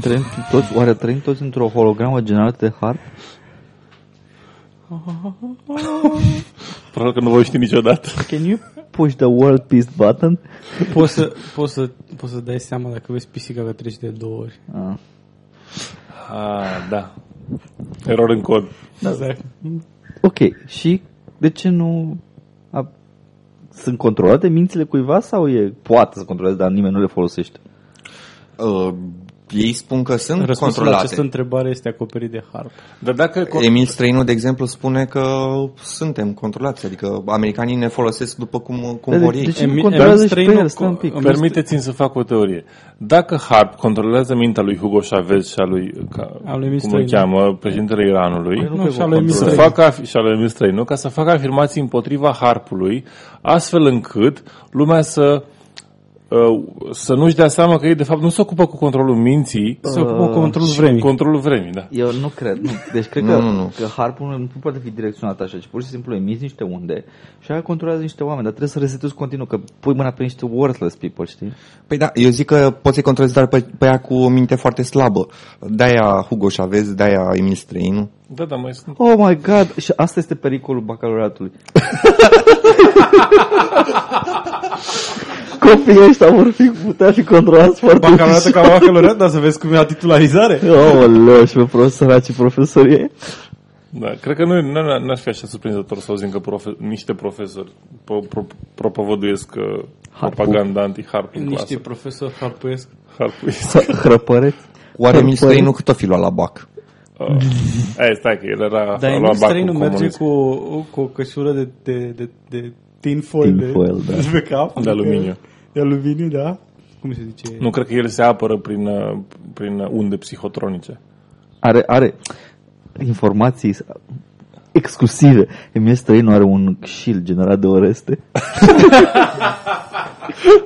Trăim toți, oare trăim toți într-o hologramă generată de harp? Probabil că nu voi ști niciodată. Can you push the world peace button? Poți să, poți, să, poți să dai seama dacă vezi pisica că trece de două ori. Ah. Ah, da. Eror în cod. Exact. Ok, și de ce nu... A, sunt controlate mințile cuiva sau e poate să controleze, dar nimeni nu le folosește? Uh, ei spun că sunt Răspunsul la controlate. această întrebare este acoperit de harp. Dar dacă... Emil Străinu, de exemplu, spune că suntem controlați, adică americanii ne folosesc după cum, cum Dar vor de, ei. de ce nu Emi- controlează Emil și pe Străinu el? Stai un pic. co- Permiteți-mi să fac o teorie. Dacă Harp controlează mintea lui Hugo Chavez și a lui, ca, A lui Emil cum îl Străinu. cheamă, președintele Iranului, Nu, și al lui Emil să Străinu. facă, af- și al lui Emil Străinu, ca să facă afirmații împotriva Harpului, astfel încât lumea să uh, să nu-și dea seama că ei de fapt nu se ocupă cu controlul minții, Se ocupă cu controlul și vremii. cu controlul vremii, da. Eu nu cred. Nu. Deci cred Nu, că, nu, nu. că harpul nu poate fi direcționat așa, ci pur și simplu emiți niște unde și aia controlează niște oameni, dar trebuie să resetezi continuu, că pui mâna pe niște worthless people, știi? Păi da, eu zic că poți să-i controlezi doar pe, pe ea cu o minte foarte slabă. De-aia Hugo Chavez, de-aia Emil Străinu. Da, da, mai sunt. Oh my god! Și asta este pericolul bacalaureatului. Copiii ăștia vor fi putea fi controlați foarte Bacalaureată ca bacalaureat, dar să vezi cum e la titularizare. Oh, leu, și pe profesoraci profesorie. Da, cred că nu, nu n-aș fi așa surprinzător să auzim că profe- niște profesori pro, pro, propovăduiesc uh, propaganda anti-harp în Niște clasă. profesori harpuiesc. Harpuiesc. Hrăpăreți. Oare Emil Străinu cât o fi luat la bac? Uh, ei, stai că el era Dar a Emil luat Străinu bacul merge comunist. cu, o- cu o cășură de, de, de, de tinfoil, Tinfoil, de, da. pe cap. De aluminiu. De aluminiu, da. Cum se zice? Nu cred că el se apără prin, uh, prin uh, unde psihotronice. Are, are informații exclusive. Emil Străinu are un shield generat de Oreste.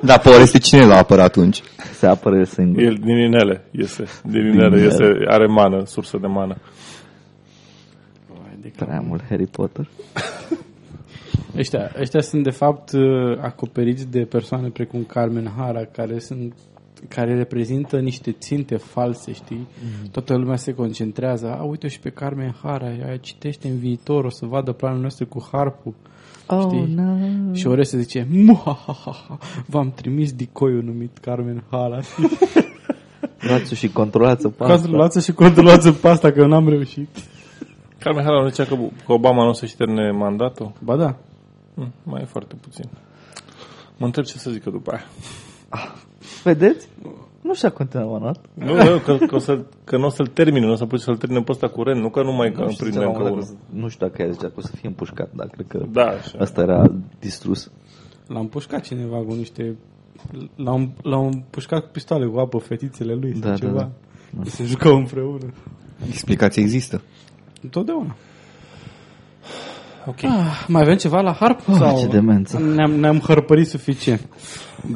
Da, pe Oreste cine l-a apărat atunci? Se apără el singur. El din inele iese. Din inele inele. iese, are mană, sursă de mană. Prea mult Harry Potter. Ăștia, ăștia sunt de fapt uh, acoperiți de persoane precum Carmen Hara, care sunt care reprezintă niște ținte false, știi? Mm. Toată lumea se concentrează. A, uite și pe Carmen Hara, ea citește în viitor, o să vadă planul nostru cu harpul. Oh, Știi? no. Și Oreste zice, muhahaha, v-am trimis dicoiul numit Carmen Hara. Luați-o și controlați-o pe asta. Controlați și controlați pe asta, că eu n-am reușit. Carmen Hala nu zicea că, că Obama nu o să-și termine mandatul? Ba da. Hm, mai e foarte puțin. Mă întreb ce să zică după aia. Vedeți? Nu și-a continuat mandat. Nu, nu că, că, o să, că nu o să-l termine, nu o să apuce să-l termine pe ăsta curent, nu că nu mai că Nu știu, prinde la un încă moment unul. dat, nu știu dacă ea zicea că o să fie împușcat, dar cred că Da, așa. asta era distrus. L-a împușcat cineva cu niște... L-au, l-au împușcat cu pistoale cu apă fetițele lui sau Da, da, ceva. da. Se jucau împreună. Explicația există. Întotdeauna. Ok. Ah, mai avem ceva la harp? Oh, sau ce demență. Ne-am, ne-am hărpărit suficient.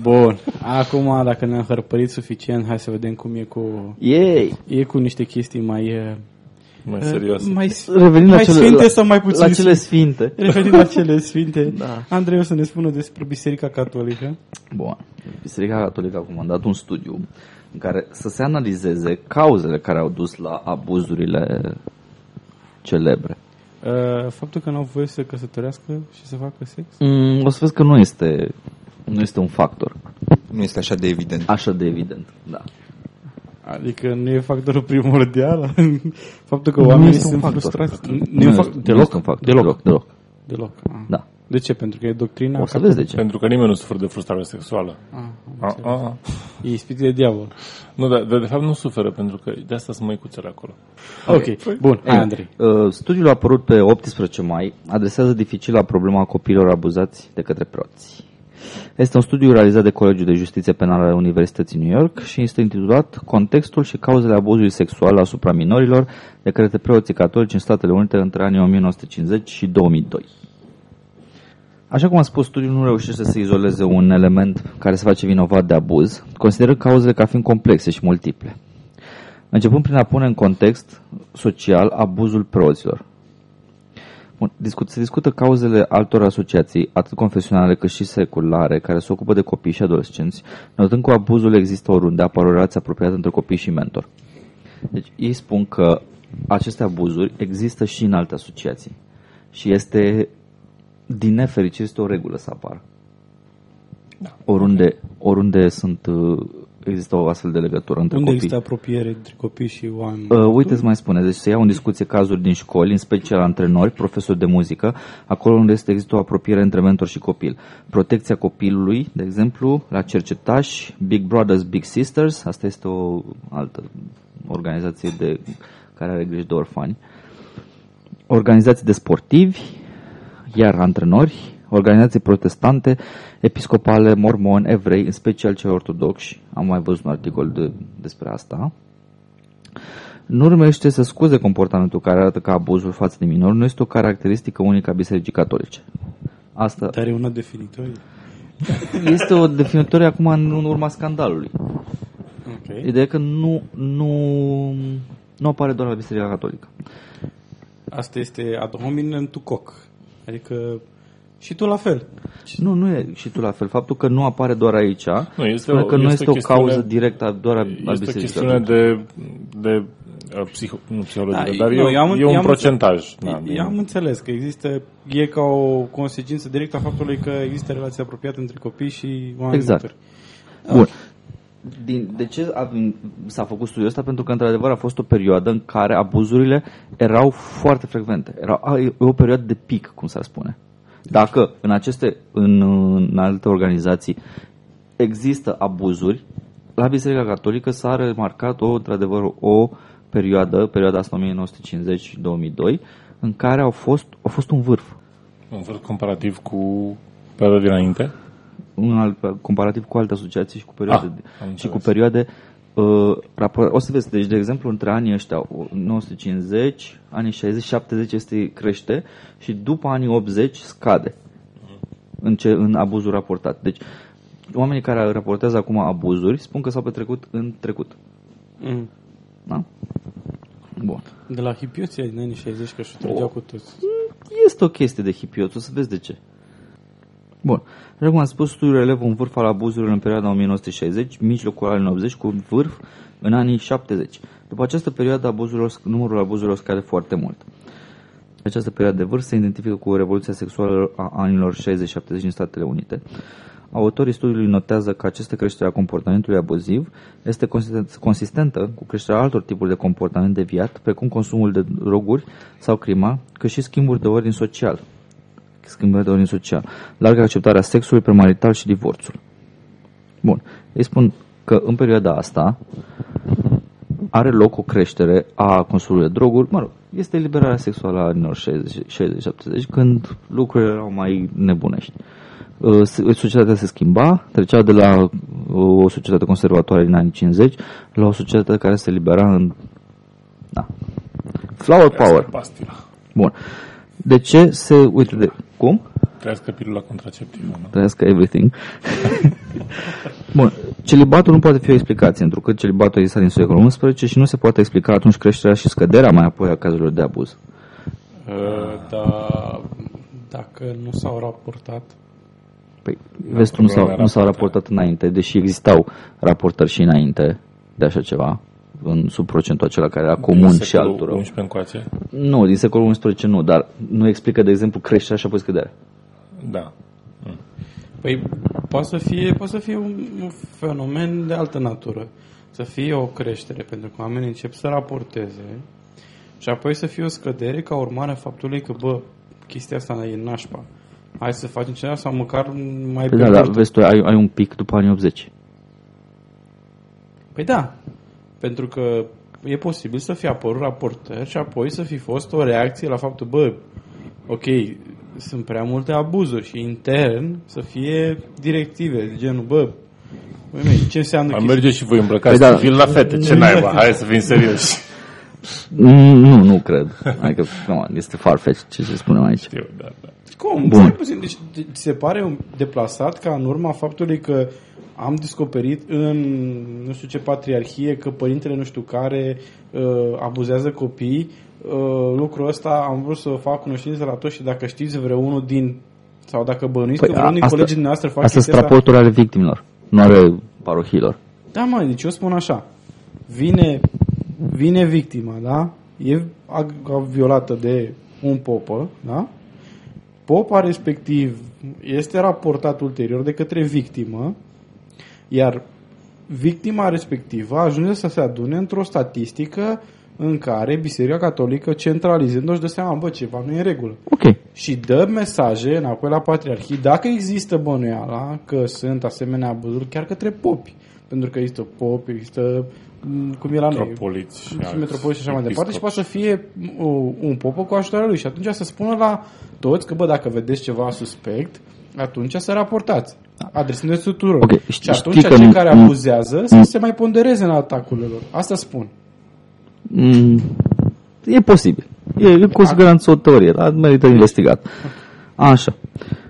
Bun. Acum, dacă ne-am hărpărit suficient, hai să vedem cum e cu... Yay! E cu niște chestii mai... eh, Mai serios. Mai, Revenind mai la cele, sfinte la, sau mai puțin la cele sfinte. Revenind la cele sfinte, Da. Andrei o să ne spună despre Biserica Catolică. Bun. Biserica Catolică a comandat un studiu în care să se analizeze cauzele care au dus la abuzurile celebre. Uh, faptul că n-au voie să căsătorească și să facă sex? Mm, o să vezi că nu este, nu este un factor Nu este așa de evident. așa de evident. Da. Adică nu e factorul primordial? faptul că Nu oamenii este un sunt factor. frustrați? Nu, Nu, e un nu factor deloc? este un factor. Deloc, deloc. Deloc. Ah. Da. De ce? Pentru că e doctrina... O să vezi de ce. Pentru că nimeni nu suferă de frustrare sexuală. Ah, A, a, a. e ispitit de diavol. Nu, dar de, de fapt nu suferă, pentru că de asta sunt măicuțele acolo. Ok, bun. Hai, Andrei. Uh, Studiul a apărut pe 18 mai, adresează dificil la problema copiilor abuzați de către preoți. Este un studiu realizat de Colegiul de Justiție Penală al Universității New York și este intitulat Contextul și cauzele abuzului sexual asupra minorilor de către preoții catolici în Statele Unite între anii 1950 și 2002. Așa cum am spus, studiul nu reușește să izoleze un element care se face vinovat de abuz, considerând cauzele ca fiind complexe și multiple. Începând prin a pune în context social abuzul preoților. Bun, discut, se discută cauzele altor asociații, atât confesionale cât și seculare, care se ocupă de copii și adolescenți, notând că abuzul există oriunde, apar o relație apropiată între copii și mentor. Deci ei spun că aceste abuzuri există și în alte asociații. Și este, din nefericire, este o regulă să apară. Oriunde, oriunde sunt, uh, există o astfel de legătură între Unde copii. există apropiere între copii și oameni? Uh, uite, îți mai spune, deci se iau în discuție cazuri din școli, în special antrenori, profesori de muzică, acolo unde este, există o apropiere între mentor și copil. Protecția copilului, de exemplu, la cercetași, Big Brothers, Big Sisters, asta este o altă organizație de, care are grijă de orfani. Organizații de sportivi, iar antrenori, organizații protestante, episcopale, mormoni, evrei, în special cei ortodoxi. Am mai văzut un articol de, despre asta. Nu urmește să scuze comportamentul care arată ca abuzul față de minori, nu este o caracteristică unică a Bisericii Catolice. Asta Dar e una definitorie. este o definitorie acum în în urma scandalului. Ok. Ideea e că nu, nu, nu apare doar la Biserica Catolică. Asta este ad hominem tu coc. Adică și tu la fel. Nu, nu e și tu la fel. Faptul că nu apare doar aici, Nu, este spune o- că nu este este o o chestiune- cauză directă a doar a, a Este o Bisericii chestiune Catolice. de, de uh, psiho, nu psihologică, Da, dar nu, e, eu am- e un eu am procentaj. Da, Da, Eu am înțeles că există, e ca o consecință directă a faptului că există relații apropiate între copii și oameni Exact. maturi. Bun. Din, de ce a, s-a făcut studiul ăsta? Pentru că, într-adevăr, a fost o perioadă în care abuzurile erau foarte frecvente. Era a, e o perioadă de pic, cum s-ar spune. Dacă în aceste, în, în alte organizații există abuzuri, la Biserica Catolică s-a remarcat o, într-adevăr o perioadă, perioada asta 1950-2002, în care au fost, au fost un vârf. Un vârf comparativ cu perioada dinainte. Un alt, comparativ cu alte asociații și cu perioade, Ah, de- am și înțeles. cu perioade uh, rapor- o să vezi, deci de exemplu între anii ăștia 1950, anii 60, 70 este crește și după anii 80 scade în, ce, în abuzul raportat. Deci oamenii care raportează acum abuzuri spun că s-au petrecut în trecut. Mm. Da? Bun. De la hipioții din anii 60 că și trăgeau cu toți. Este o chestie de hipioți, o să vezi de ce. Bun. Așa cum am spus, studiul relevă un vârf al abuzurilor în perioada 1960, mijlocul anilor 80, cu un vârf în anii 70. După această perioadă, abuzurilor, numărul abuzurilor scade foarte mult. Această perioadă de vârf se identifică cu revoluția sexuală a anilor 60-70 în Statele Unite. Autorii studiului notează că această creștere a comportamentului abuziv este consisten- consistentă cu creșterea altor tipuri de comportament deviat, precum consumul de droguri sau crima, cât și schimburi de ordin social. Schimbări de ordin social. Larga acceptarea sexului premarital și divorțul. Bun. Ei spun că în perioada asta are loc o creștere a consumului de droguri. Mă rog, este eliberarea sexuală a anilor 60-70, când lucrurile erau mai nebunești. Uh, se- Societatea se schimba, trecea de la o societate conservatoare din anii 50 la o societate care se libera în... Da. Flower power. Pastila. Bun. De ce se... Uite, de... Cum? Trăiască pilula contraceptivă, nu? Trăiască everything. Bun. Celibatul nu poate fi o explicație, pentru că celibatul există din secolul XI și nu se poate explica atunci creșterea și scăderea mai apoi a cazurilor de abuz. Uh, dar dacă nu s-au raportat, Păi, vezi tu, nu s-au, probleme nu s-au raportate. raportat înainte, deși existau raportări și înainte de așa ceva, în sub procentul acela care era comun Din și secolul altora. 11 încoace? Nu, din secolul XI nu, dar nu explică, de exemplu, creșterea și apoi scăderea. Da. Păi poate să fie, poate să fie un, un fenomen de altă natură. Să fie o creștere, pentru că oamenii încep să raporteze și apoi să fie o scădere ca urmare a faptului că, bă, chestia asta e nașpa. Hai să facem ceva sau măcar mai Păi pe da, da, mult. vezi tu, ai, ai un pic după anii 80. Păi da, pentru că e posibil să fie apărut raportări și apoi să fi fost o reacție la faptul, bă, ok, sunt prea multe abuzuri și intern să fie directive, de genul, bă, băi, mei, ce înseamnă Mai chestia? merge și voi îmbrăcați Păi da. civil la fete. Ce naiba? Hai să fim serioși. Mm, Nu, nu cred. Adică, come on, este farfetch ce se spune aici. Știu, da, da. Cum? Bun. Bun. Puțin. Deci, de- ți se pare un deplasat ca în urma faptului că am descoperit în nu știu ce patriarhie că părintele nu știu care uh, abuzează copii uh, lucrul ăsta am vrut să fac cunoștință la toți și dacă știți vreunul din sau dacă bănuiți Păi, că vreunul din asta- colegii noastre fac Asta sunt chestia asta, raportul ale victimilor, nu ale parohilor. Da, mă, deci eu spun așa. Vine, vine victima, da? E ag- violată de un popă, da? Popa respectiv este raportat ulterior de către victimă, iar victima respectivă ajunge să se adune într-o statistică în care Biserica Catolică centralizând își dă seama, bă, ceva nu e în regulă Ok. și dă mesaje înapoi la patriarhii, dacă există bănuiala că sunt asemenea abuzuri, chiar către popi. Pentru că există popi, există m, cum e la noi, Metropoliți și și alți metropoliți și așa mai departe și episcopi. poate să fie uh, un popă cu ajutorul lui și atunci să spună la toți că, bă, dacă vedeți ceva suspect, atunci să raportați. Adresându-se tuturor. Ok, și știi atunci că cei nu- care nu- abuzează să se mai pondereze în atacurile lor. Asta spun. Mm, e posibil. E, e cu siguranță o teorie, dar merită investigat. Așa.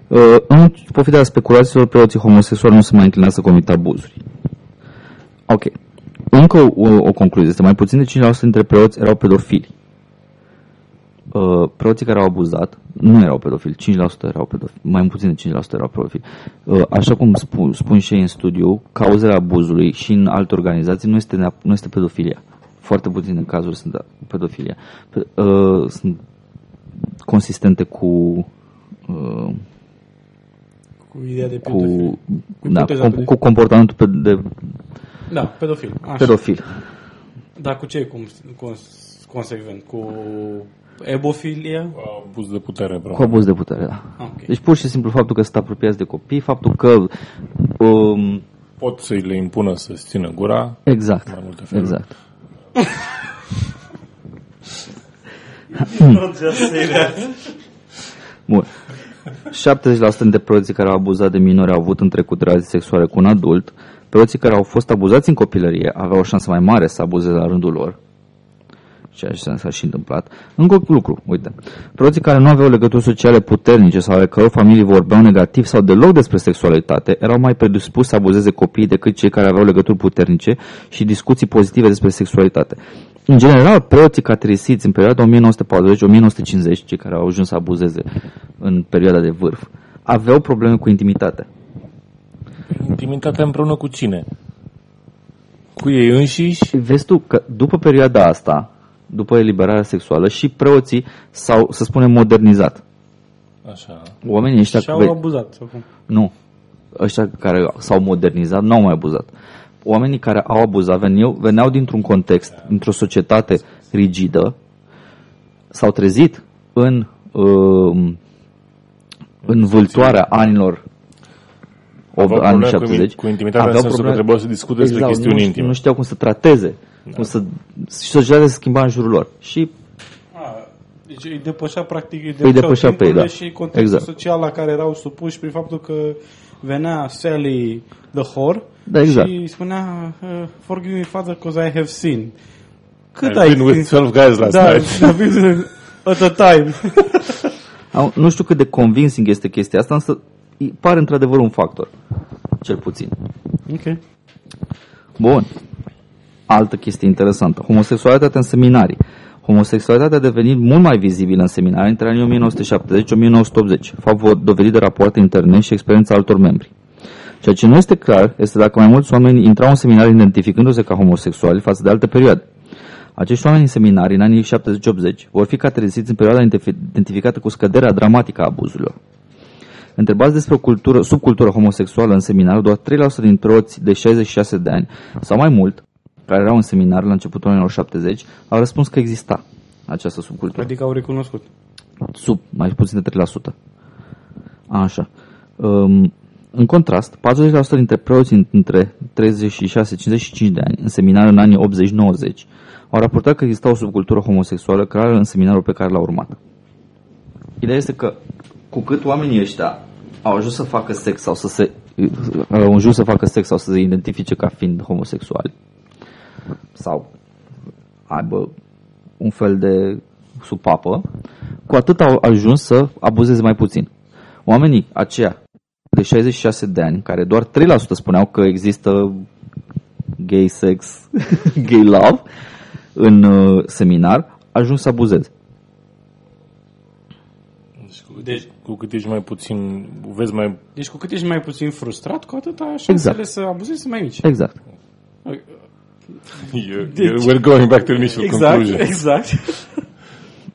Uh, în pofida speculațiilor, preoții homosexuali nu se mai înclinează să comită abuzuri. Ok. Încă o, o concluzie. Este mai puțin de 5% dintre preoți erau pedofili. Uh, preoții care au abuzat nu erau pedofili, 5% erau pedofili, mai puțin de 5% erau pedofili. Uh, așa cum spun, spun și ei în studiu, cauzele abuzului și în alte organizații nu este, neap- nu este pedofilia. Foarte puține cazuri sunt da, pedofilia. Pe, uh, sunt consistente cu uh, Cu ideea de pedofil. cu, Cu da, ipoteza com, pedofil. cu comportamentul pe, de Da, pedofil. Așa. pedofil. Dar cu ce cum, cum, consecvent? Cu ebofilia? Abuz de putere, bro. Cu abuz de putere, da. Ok. Deci pur și simplu faptul că sunt apropiați de copii, faptul că um, Pot să-i le impună să-ți țină gura. exact, Mai multe feluri. exact. Bun. 70% dintre preoții care au abuzat de minori au avut în trecut relații sexuale cu un adult. Preoții care au fost abuzați în copilărie aveau o șansă mai mare să abuzeze la rândul lor. Ceea ce s-a și întâmplat. Încă un lucru, uite. Preoții care nu aveau legături sociale puternice sau ale căror familii vorbeau negativ sau deloc despre sexualitate erau mai predispuși să abuzeze copiii decât cei care aveau legături puternice și discuții pozitive despre sexualitate. În general, preoții caterisiți în perioada 1940-1950, cei care au ajuns să abuzeze în perioada de vârf, aveau probleme cu intimitatea. Intimitatea împreună cu cine? Cu ei înșiși? Vezi tu că după perioada asta, după eliberarea sexuală, și preoții s-au, să spunem, modernizat. Așa. Oamenii ăștia... Și au ve- abuzat. Sau cum? Nu. Ăștia care s-au modernizat nu au mai abuzat. Oamenii care au abuzat veneau, veneau dintr-un context, dintr-o societate rigidă, s-au trezit în, uh, în vâltoarea anilor Aveau anilor probleme cu 70. cu intimitatea în aveau sensul că probleme- trebuiau să discute despre chestiuni nu, știu- intime. Nu știau cum să trateze, cum să, și societatea se schimba în jurul lor. Și A, deci îi depășea practic îi depășea pe ei, timpurile da. și contextul Exact. social la care erau supuși prin faptul că venea Sally the whore Da, exact. și spunea uh, Forgive me, father, because I have sinned. Cât I've ai been with 12 guys last da, night. I've been at a time. Au, nu știu cât de convincing este chestia asta, însă e- pare într-adevăr un factor. Cel puțin. ok. Bun. Altă chestie interesantă. Homosexualitatea în seminarii. Homosexualitatea a devenit mult mai vizibilă în seminarii între anii 1970-1980, fapt vo- dovedit de rapoarte interne și experiența altor membri. Ceea ce nu este clar este dacă mai mulți oameni intrau în seminarii identificându-se ca homosexuali față de alte perioade. Acești oameni în seminarii, în anii 70-80, vor fi categoriziți în perioada identifi- identificată cu scăderea dramatică a abuzurilor. Întrebați despre o cultură, subcultură homosexuală în seminar, doar 3% din preoți de 66 de ani sau mai mult, care erau în seminar la începutul anilor 70, au răspuns că exista această subcultură. Adică au recunoscut. Sub, mai puțin de 3%. Așa. Um, în contrast, 40% dintre preoți între 36-55 de ani, în seminar în anii 80-90, au raportat că exista o subcultură homosexuală clară în seminarul pe care l-au urmat. Ideea este că cu cât oamenii ăștia au ajuns să facă sex sau să se au ajuns să facă sex sau să se identifice ca fiind homosexuali sau aibă un fel de supapă, cu atât au ajuns să abuzeze mai puțin. Oamenii aceia de 66 de ani, care doar 3% spuneau că există gay sex, gay love în uh, seminar, ajuns să abuzeze. Deci cu, cât ești, cu cât ești mai puțin, vezi mai... Deci cu cât ești mai puțin frustrat, cu atât ai Exact. șansele să abuzezi sunt mai mici. Exact. You, you, we're going back to initial Exact, conclusion. exact.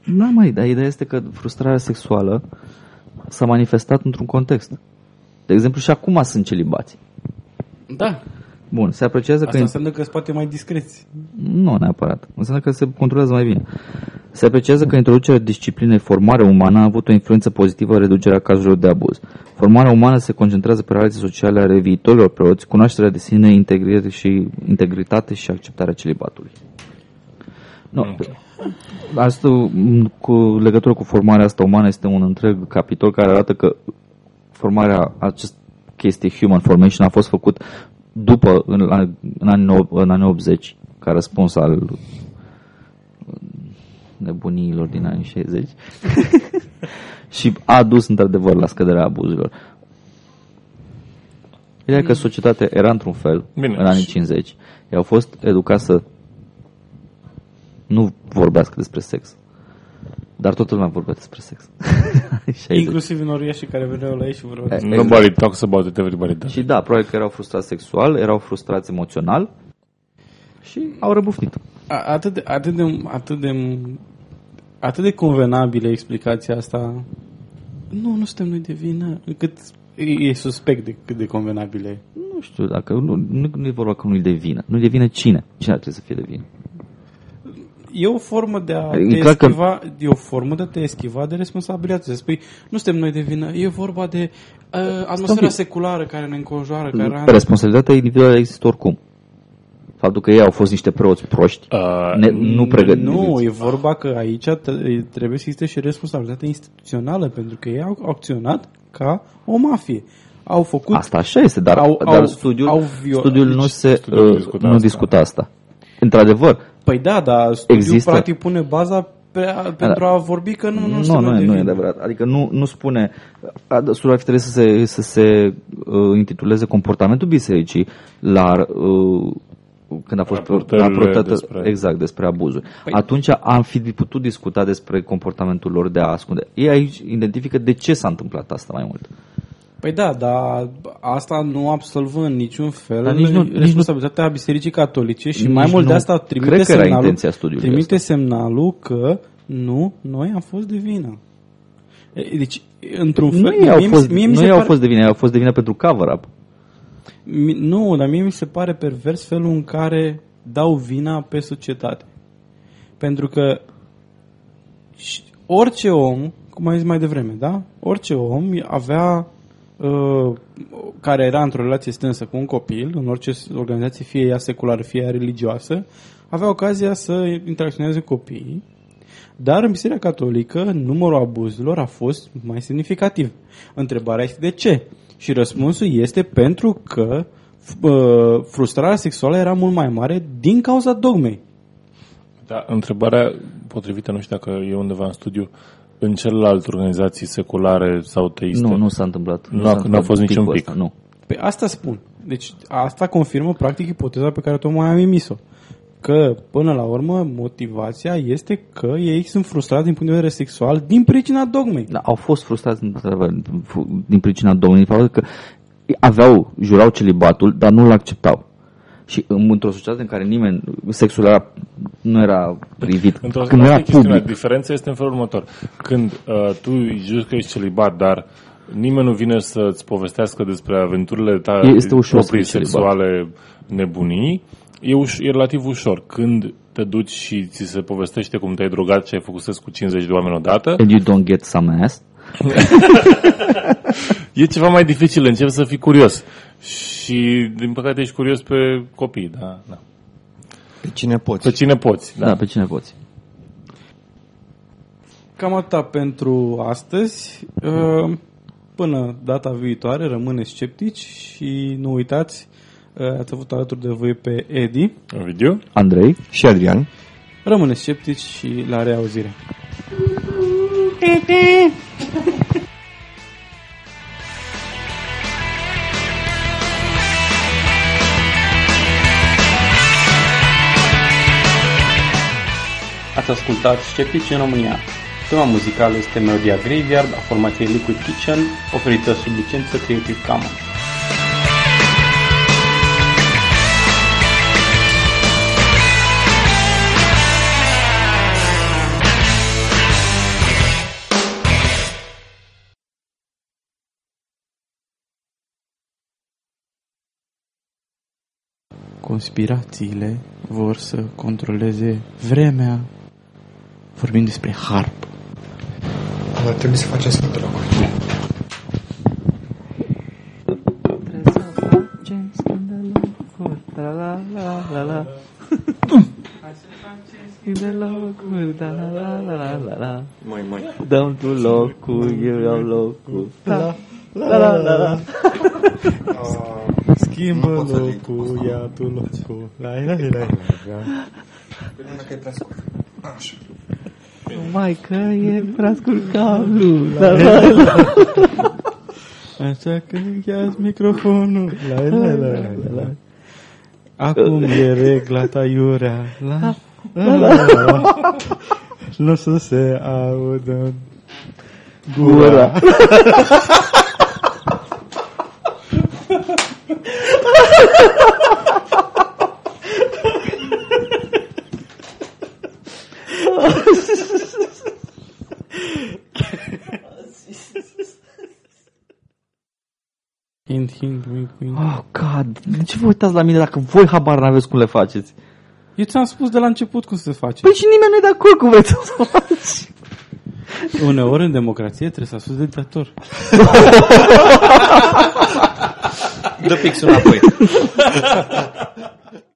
Da, mai, dar ideea este că frustrarea sexuală s-a manifestat într-un context. De exemplu, și acum sunt celibați. Da. Bun, se apreciază Asta că... înseamnă că sunt poate mai discreți. Nu neapărat. Înseamnă că se controlează mai bine. Se apreciază că introducerea disciplinei formare umană a avut o influență pozitivă în reducerea cazurilor de abuz. Formarea umană se concentrează pe relații sociale ale viitorilor preoți, cunoașterea de sine, integritate și, integritate și acceptarea celibatului. Nu. Asta, m, cu legătură cu formarea asta umană, este un întreg capitol care arată că formarea, acest chestie human formation a fost făcut după, în, în, anii, nou- în anii 80, ca răspuns al nebuniilor din anii 60 și a dus într-adevăr la scăderea abuzurilor. Ideea e că societatea era într-un fel Bine. în anii 50. Ei au fost educați să nu vorbească despre sex. Dar toată lumea vorbea despre sex. 60. Inclusiv în oriașii care veneau la ei și vorbeau. Eh, Nobody talks about it, everybody does. Și da, probabil că erau frustrați sexual, erau frustrați emoțional și au răbufnit. A- Atât de, atât de, atât de, atât de convenabilă explicația asta. Nu, nu suntem noi de vină. Cât e, e suspect de cât de convenabilă e. Nu știu dacă, nu, nu, nu e vorba că nu-i de vină. Nu-i de vină cine? Cine ar trebui să fie de vină? E o formă de a E te clar că- eschiva, e o formă de a te eschiva de responsabilitate. Să spui, nu suntem noi de vină, e vorba de uh, atmosfera pic. seculară care ne înconjoară, care Responsabilitatea individuală există oricum. Faptul că ei au fost niște preoți proști, Uh, ne, nu pregătiți. Nu, e vorba că aici t- trebuie să existe și responsabilitate instituțională, pentru că ei au acționat ca o mafie. Au făcut... Asta așa este, dar, Au- dar au- studiul, au vio- studiul nu, deci se, studiul nu uh, discută nu asta. discută asta. Într-adevăr, Păi da, dar studiul Există- practic pune baza pe, pentru a vorbi că nu, nu, nu, suntem nu, noi e, de nu e vină. adevărat. Adică nu, nu spune, a, studiul ar fi trebuit să se, să se uh, intituleze comportamentul bisericii la uh, când a fost Raportările raportată despre- exact despre abuzuri. Păi- Atunci am fi putut discuta despre comportamentul lor de a ascunde. Ei aici identifică de ce s-a întâmplat asta mai mult. Păi da, dar asta nu absolvă în niciun fel Dar nici nu- nici nu- responsabilitatea Bisericii Catolice și Nici mai mult de nu asta trimite cred că era semnalul, intenția studiului trimite ăsta. semnalul că nu, noi am fost de vină. E, Deci, într-un fel, Nu ei au mie mi- fost, mie mi nu se ei au pare- fost de vină, ei au fost de vină pentru cover-up. Mi- Nu, dar mie mi se pare pervers felul în care dau vina pe societate. Pentru că și- orice om, cum am zis mai devreme, da? Orice om avea uh, care era într-o relație strânsă cu un copil, în orice organizație, fie ea seculară, fie ea religioasă, avea ocazia să interacționeze cu copiii, Dar în Biserica Catolică numărul abuzurilor a fost mai semnificativ. Întrebarea este de ce? Și răspunsul este pentru că uh, frustrarea sexuală era mult mai mare din cauza dogmei. Da, întrebarea potrivită, nu știu dacă e undeva în studiu, în celelalte organizații seculare sau teiste. Nu, nu s-a întâmplat. Nu s-a a- întâmplat n-a fost niciun picul pic. ăsta, nu. Pe asta spun. Deci asta confirmă practic ipoteza pe care tocmai am emis-o. Că până la urmă motivația este că ei sunt frustrați din punct de vedere sexual din pricina dogmei. Da, au fost frustrați într-adevăr, fu- din pricina Domnului, din faptul că aveau, jurau celibatul, dar nu-l acceptau. Și în- într-o societate în care nimeni, sexul era, nu era privit, Într-o când nu era asta e chestiunea. public. Diferența este în felul următor. Când uh, tu juri că ești celibat, dar nimeni nu vine să-ți povestească despre aventurile tale Este ușor să proprii fii celibat. sexuale nebunii, e, uș- e relativ ușor. Când te duci și ți se povestește cum te-ai drogat și ai făcut sex cu 50 de oameni odată, And you don't get some ass. e ceva mai dificil, începi să fii curios. Și, din păcate, ești curios pe copii, da, da. Pe cine poți? Pe cine poți, Da. da. da, pe cine poți. Cam atâta pentru astăzi. Uh, Până data viitoare, rămâneți sceptici și nu uitați, uh, ați avut alături de voi pe Edi. Ovidiu? Andrei? Și Adrian? Rămâneți sceptici și la reauzire. Ați ascultat Sceptici în România. Tema muzicală este melodia Graveyard a formației Liquid Kitchen, oferită sub licență Creative Commons. Conspirațiile vor să controleze vremea. Vorbim despre harp. Ar trebui să facem Sfântul Locuri. Mai, mai. Dăm tu locul, eu iau locul. La, la, la, la, la. Schimbă Nu pot să zic locul, ia tu locul. La, la, la, la, la. Dacă e prea scurt. Așa. Mai că e prea scurt cablu. La, la, la. Așa că ia microfonul. La, la, la, la, la, la. Acum e regla ta iurea. La, la, la, la, la. Nu să se audă gura. Hint, Oh, God. De ce vă uitați la mine dacă voi habar n-aveți cum le faceți? Eu ți-am spus de la început cum se face. Păi și nimeni nu e de acord cum vreți să o faci. Uneori în democrație trebuie să asuți de dictator. Dă pixul înapoi.